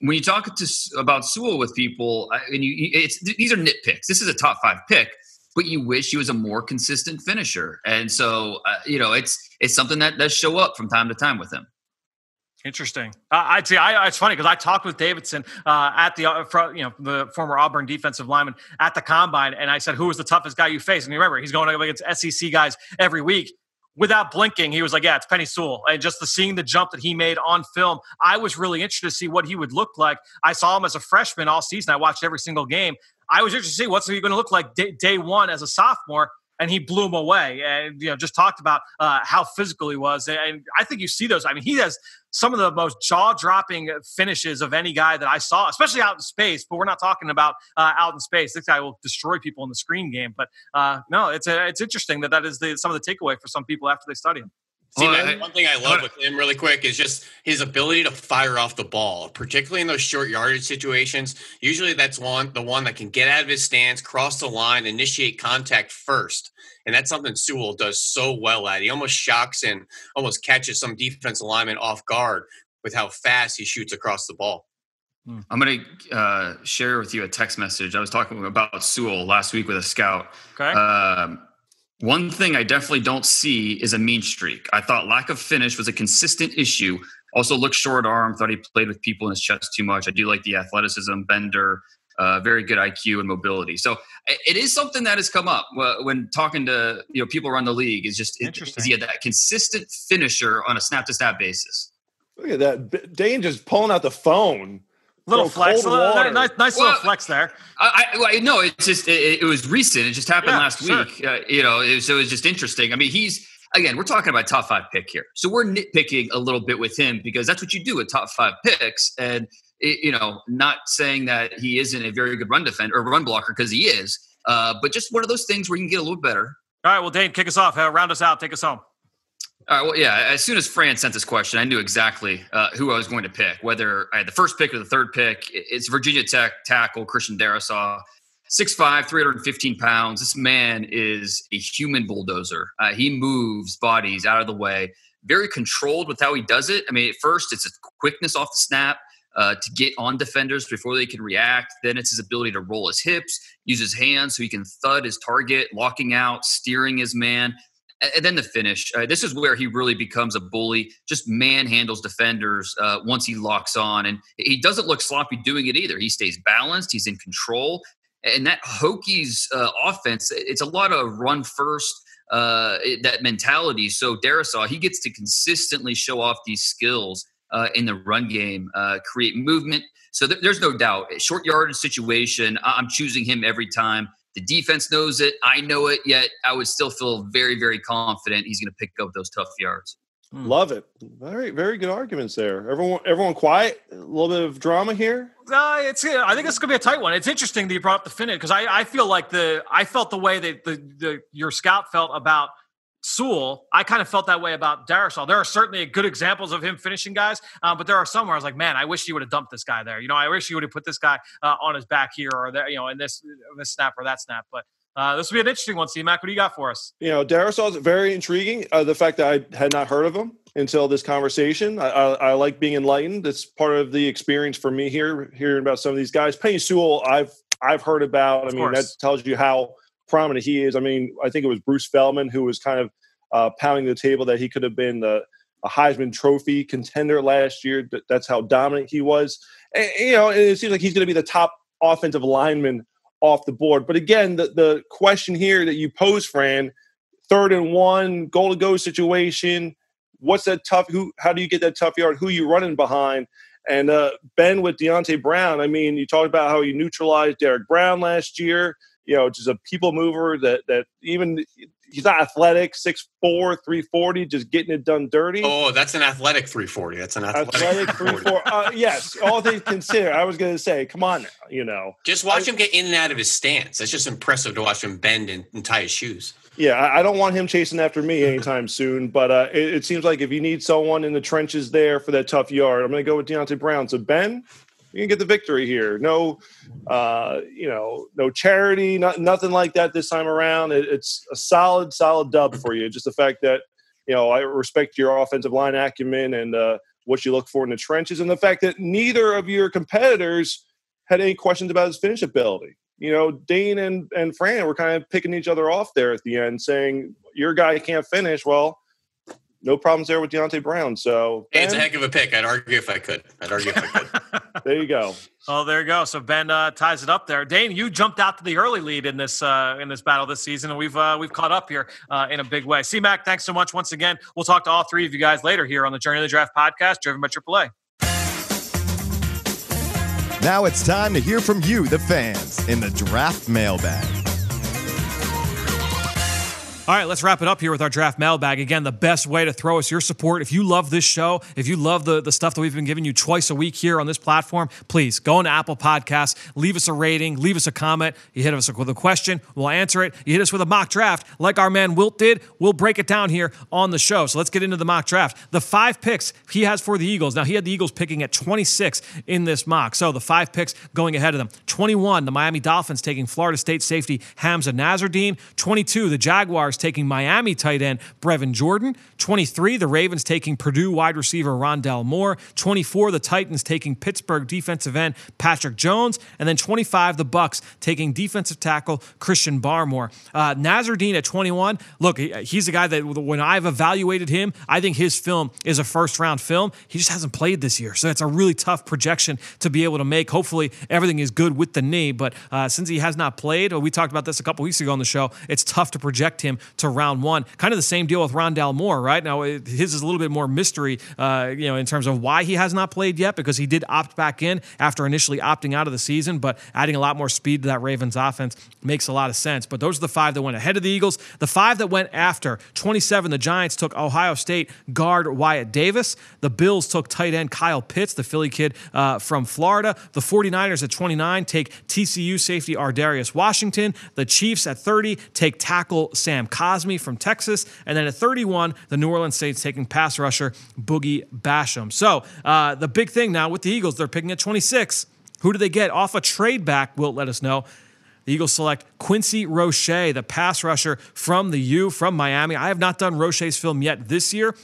when you talk to about Sewell with people, and you, it's these are nitpicks. This is a top five pick, but you wish he was a more consistent finisher. And so, uh, you know, it's it's something that does show up from time to time with him. Interesting. Uh, I'd say I, it's funny because I talked with Davidson uh, at the uh, you know the former Auburn defensive lineman at the combine, and I said, "Who was the toughest guy you faced?" And you remember, he's going up against SEC guys every week without blinking, he was like, "Yeah, it's Penei Sewell." And just the seeing the jump that he made on film, I was really interested to see what he would look like. I saw him as a freshman all season. I watched every single game. I was interested to see what's he going to look like day, day one as a sophomore and he blew him away. And you know, just talked about uh, how physical he was, and I think you see those. I mean, he has some of the most jaw-dropping finishes of any guy that I saw, especially out in space. But we're not talking about uh, out in space. This guy will destroy people in the screen game. But uh, no, it's a, it's interesting that that is the, some of the takeaway for some people after they study him. See, man, one thing I love with him really quick is just his ability to fire off the ball, particularly in those short yardage situations. Usually that's one the one that can get out of his stance, cross the line, initiate contact first. And that's something Sewell does so well at. He almost shocks and almost catches some defense alignment off guard with how fast he shoots across the ball. Hmm. I'm going to uh, share with you a text message. I was talking about Sewell last week with a scout. Okay. Um, one thing I definitely don't see is a mean streak. I thought lack of finish was a consistent issue. Also, looked short arm. Thought he played with people in his chest too much. I do like the athleticism, bender, uh, very good IQ and mobility. So it is something that has come up when talking to you know people around the league. Is just Interesting. is he that consistent finisher on a snap to snap basis? Look at that, Dane just pulling out the phone little flex, little, nice, nice well, little flex there. I, I no, it's just it, it, was recent. It just happened yeah, last sure. week. Uh, you know, it, so it was just interesting. I mean, he's again, we're talking about top five pick here, so we're nitpicking a little bit with him because that's what you do with top five picks, and it, you know, not saying that he isn't a very good run defender or run blocker because he is, uh, but just one of those things where you can get a little better. All right, well, Dane, kick us off. Uh, round us out. Take us home. All right. Well, yeah. As soon as Fran sent this question, I knew exactly uh, who I was going to pick. Whether I had the first pick or the third pick, it's Virginia Tech tackle Christian Darrisaw, 6'5", 315 pounds. This man is a human bulldozer. Uh, he moves bodies out of the way. Very controlled with how he does it. I mean, at first it's a quickness off the snap. Uh, to get on defenders before they can react. Then it's his ability to roll his hips, use his hands so he can thud his target, locking out, steering his man and then the finish. Uh, this is where he really becomes a bully. Just manhandles defenders uh, once he locks on, and he doesn't look sloppy doing it either. He stays balanced. He's in control, and that Hokies uh, offense. It's a lot of run first. Uh, that mentality. So Darrisaw, he gets to consistently show off these skills uh, in the run game, uh, create movement. So th- there's no doubt, short yardage situation. I'm choosing him every time The defense knows it. I know it. Yet I would still feel very, very confident he's going to pick up those tough yards. Mm. Love it. Very, very good arguments there. Everyone, everyone, quiet. A little bit of drama here. Uh, it's. I think it's going to be a tight one. It's interesting that you brought up the finish because I, I feel like the I felt the way that the, the your scout felt about Sewell, I kind of felt that way about Darrisaw. There are certainly good examples of him finishing guys, uh, but there are some where I was like, man, I wish you would have dumped this guy there. You know, I wish you would have put this guy uh, on his back here or there, you know, in this this snap or that snap. But uh, this will be an interesting one. C Mac, what do you got for us? You know, Darrisaw is very intriguing. Uh, the fact that I had not heard of him until this conversation, I, I, I, like being enlightened. It's part of the experience for me here, hearing about some of these guys. Penei Sewell, I've I've heard about. I mean, that tells you how prominent he is. I mean, I think it was Bruce Feldman who was kind of uh, pounding the table that he could have been the a Heisman Trophy contender last year. That's how dominant he was. And, you know, it seems like he's going to be the top offensive lineman off the board. But again, the, the question here that you pose, Fran, third and one, goal to go situation. What's that tough? Who? How do you get that tough yard? Who you running behind? And uh, Ben with Deonte Brown. I mean, you talked about how you neutralized Derrick Brown last year. You know, just a people mover that that even he's not athletic, 6'4", 340, just getting it done dirty. Oh, that's an athletic 340. That's an athletic, athletic 340. uh, yes, all things considered. I was going to say, come on now, you know. Just watch I, him get in and out of his stance. That's just impressive to watch him bend and, and tie his shoes. Yeah, I, I, don't want him chasing after me anytime soon, but uh, it, it, seems like if you need someone in the trenches there for that tough yard, I'm going to go with Deonte Brown. So, Ben, you can get the victory here. No, uh, you know, no charity, not, nothing like that this time around. It, it's a solid, solid dub for you. Just the fact that you know I respect your offensive line acumen and uh, what you look for in the trenches, and the fact that neither of your competitors had any questions about his finish ability. You know, Dane and and Fran were kind of picking each other off there at the end, saying your guy can't finish. Well, no problems there with Deonte Brown. So hey, it's a heck of a pick. I'd argue if I could. I'd argue if I could. there you go. Oh, there you go. So Ben uh, ties it up there. Dane, you jumped out to the early lead in this uh, in this battle this season, and we've uh, we've caught up here uh, in a big way. C Mac, thanks so much once again. We'll talk to all three of you guys later here on the Journey of the Draft podcast, driven by AAA. Now it's time to hear from you, the fans, in the draft mailbag. All right, let's wrap it up here with our draft mailbag. Again, the best way to throw us your support. If you love this show, if you love the, the stuff that we've been giving you twice a week here on this platform, please go into Apple Podcasts, leave us a rating, leave us a comment. You hit us with a question, we'll answer it. You hit us with a mock draft, like our man Wilt did, we'll break it down here on the show. So let's get into the mock draft. The five picks he has for the Eagles. Now, he had the Eagles picking at 26 in this mock. So the five picks going ahead of them 21, the Miami Dolphins taking Florida State safety Hamsah Nasirildeen. 22, the Jaguars taking Miami tight end Brevin Jordan. 23, the Ravens taking Purdue wide receiver Rondale Moore. 24, the Titans taking Pittsburgh defensive end Patrick Jones. And then 25, the Bucks taking defensive tackle Christian Barmore. Uh, Nasirildeen at 21, look, he's a guy that when I've evaluated him, I think his film is a first round film. He just hasn't played this year. So it's a really tough projection to be able to make. Hopefully, everything is good with the knee. But uh, since he has not played, we talked about this a couple weeks ago on the show, it's tough to project him to round one. Kind of the same deal with Rondale Moore, right? Now, his is a little bit more mystery, uh, you know, in terms of why he has not played yet, because he did opt back in after initially opting out of the season, but adding a lot more speed to that Ravens offense makes a lot of sense. But those are the five that went ahead of the Eagles. The five that went after 27, the Giants took Ohio State guard Wyatt Davis. The Bills took tight end Kyle Pitts, the Philly kid uh, from Florida. The 49ers at 29 take TCU safety Ar'Darius Washington. The Chiefs at 30 take tackle Sam Cosmi from Texas. And then at 31, the New Orleans Saints taking pass rusher Boogie Basham. So uh, the big thing now with the Eagles, they're picking at 26. Who do they get off a trade back? Wilt let us know. The Eagles select Quincy Roche, the pass rusher from the U from Miami. I have not done Roche's film yet this year,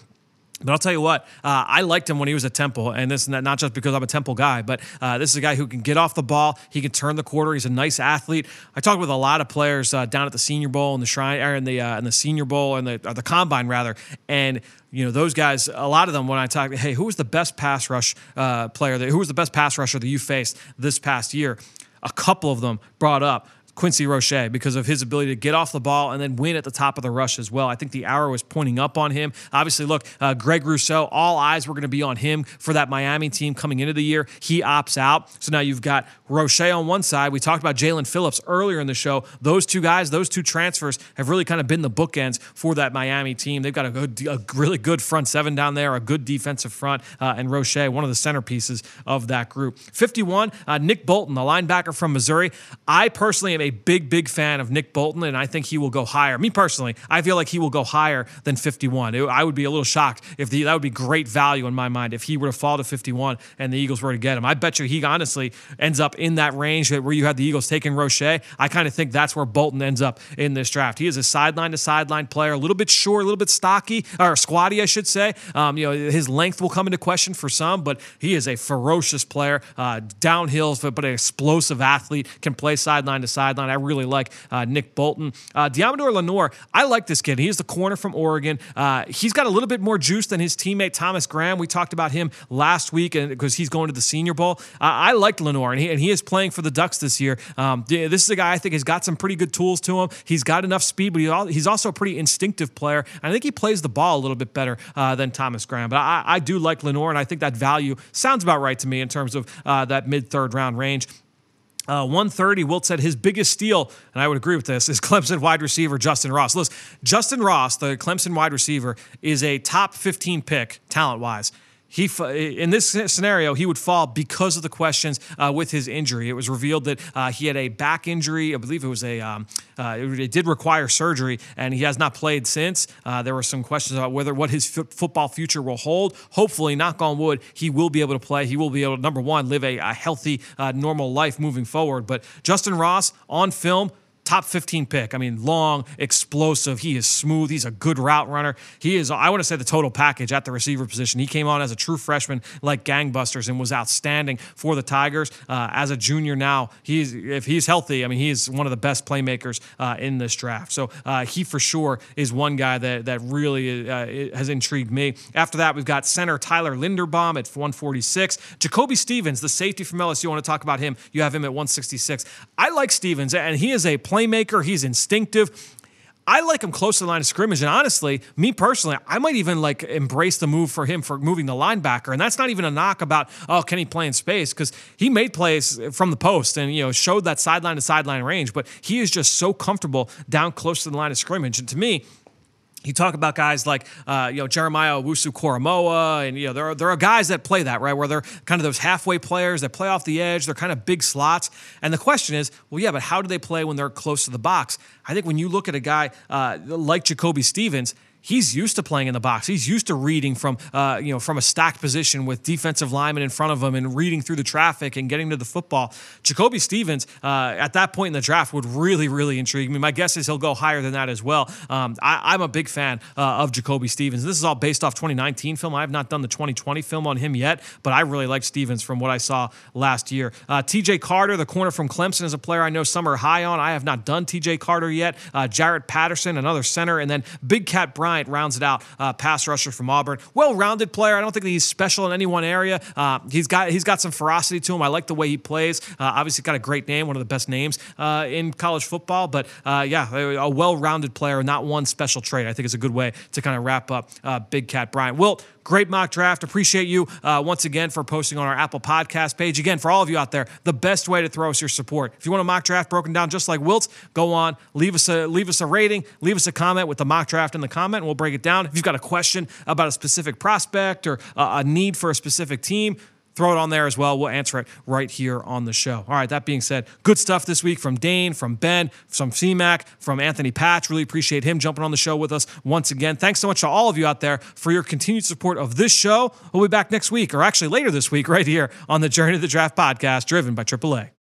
but I'll tell you what, uh, I liked him when he was at Temple, and this and not just because I'm a Temple guy, but uh, this is a guy who can get off the ball. He can turn the quarter. He's a nice athlete. I talked with a lot of players uh, down at the Senior Bowl and the Shrine, or in the uh, in the Senior Bowl and the the Combine rather, and you know those guys. A lot of them when I talk, hey, who was the best pass rush uh, player? That, who was the best pass rusher that you faced this past year? A couple of them brought up Quincy Roche because of his ability to get off the ball and then win at the top of the rush as well. I think the arrow is pointing up on him. Obviously, look, uh, Greg Rousseau, all eyes were going to be on him for that Miami team coming into the year. He opts out. So now you've got Roche on one side. We talked about Jaelan Phillips earlier in the show. Those two guys, those two transfers have really kind of been the bookends for that Miami team. They've got a, good, a really good front seven down there, a good defensive front, uh, and Roche, one of the centerpieces of that group. 51, uh, Nick Bolton, the linebacker from Missouri. I personally am a big, big fan of Nick Bolton, and I think he will go higher. Me personally, I feel like he will go higher than 51. It, I would be a little shocked if the, that would be great value in my mind if he were to fall to 51 and the Eagles were to get him. I bet you he honestly ends up in that range where you had the Eagles taking Roche. I kind of think that's where Bolton ends up in this draft. He is a sideline to sideline player, a little bit short, a little bit stocky, or squatty, I should say. Um, you know, his length will come into question for some, but he is a ferocious player, uh, downhill, but an explosive athlete, can play sideline to sideline. I really like uh, Nick Bolton. Uh, Deommodore Lenoir, I like this kid. He is the corner from Oregon. Uh, he's got a little bit more juice than his teammate Thomas Graham. We talked about him last week because he's going to the Senior Bowl. Uh, I liked Lenoir, and he, and he is playing for the Ducks this year. Um, this is a guy I think has got some pretty good tools to him. He's got enough speed, but he's also a pretty instinctive player. I think he plays the ball a little bit better uh, than Thomas Graham. But I, I, do like Lenoir, and I think that value sounds about right to me in terms of uh, that mid third round range. Uh, 130, Wilt said his biggest steal, and I would agree with this, is Clemson wide receiver Justyn Ross. Listen, Justyn Ross, the Clemson wide receiver, is a top 15 pick talent wise he in this scenario he would fall because of the questions uh, with his injury. It was revealed that uh, he had a back injury. I believe it was a um, uh, it, did require surgery, and he has not played since. Uh, there were some questions about whether what his f- football future will hold. Hopefully, knock on wood, he will be able to play. He will be able to number one live a, a healthy, uh, normal life moving forward. But Justyn Ross on film top 15 pick. I mean, long, explosive. He is smooth. He's a good route runner. He is, I want to say, the total package at the receiver position. He came on as a true freshman like gangbusters and was outstanding for the Tigers. Uh, as a junior now, he's if he's healthy, I mean, he is one of the best playmakers uh, in this draft. So uh, he for sure is one guy that that really uh, has intrigued me. After that, we've got center Tyler Linderbaum at 146. Jacoby Stevens, the safety from LSU. I want to talk about him. You have him at 166. I like Stevens, and he is a play playmaker. He's instinctive. I like him close to the line of scrimmage. And honestly, me personally, I might even like embrace the move for him for moving the linebacker. And that's not even a knock about, oh, can he play in space? Because he made plays from the post and, you know, showed that sideline to sideline range. But he is just so comfortable down close to the line of scrimmage. And to me, you talk about guys like uh, you know Jeremiah Owusu Koramoah, and you know there are, there are guys that play that right, where they're kind of those halfway players that play off the edge. They're kind of big slots, and the question is, well, yeah, but how do they play when they're close to the box? I think when you look at a guy uh, like Jacoby Stevens, he's used to playing in the box. He's used to reading from uh, you know from a stacked position with defensive linemen in front of him and reading through the traffic and getting to the football. Jacoby Stevens uh, at that point in the draft would really really intrigue me. My guess is he'll go higher than that as well. Um, I, am a big fan uh, of Jacoby Stevens. This is all based off 2019 film. I have not done the 2020 film on him yet, but I really like Stevens from what I saw last year. Uh, T.J. Carter, the corner from Clemson, is a player I know some are high on. I have not done T.J. Carter yet. Uh, Jarrett Patterson, another center, and then Big Cat Brown Bryant rounds it out. Uh, pass rusher from Auburn, well-rounded player. I don't think he's special in any one area. Uh, he's got he's got some ferocity to him. I like the way he plays. Uh, obviously, got a great name, one of the best names uh, in college football. But uh, yeah, a well-rounded player, not one special trait. I think is a good way to kind of wrap up uh, Big Cat Bryant. Wilt, great mock draft. Appreciate you uh, once again for posting on our Apple Podcast page. Again, for all of you out there, the best way to throw us your support. If you want a mock draft broken down just like Wilt's, go on, leave us a leave us a rating, leave us a comment with the mock draft in the comment, and we'll break it down. If you've got a question about a specific prospect or a need for a specific team, throw it on there as well. We'll answer it right here on the show. All right, that being said, good stuff this week from Dane, from Ben, from CMAC, from Anthony Patch. Really appreciate him jumping on the show with us once again. Thanks so much to all of you out there for your continued support of this show. We'll be back next week, or actually later this week, right here on the Journey to the Draft podcast, driven by AAA.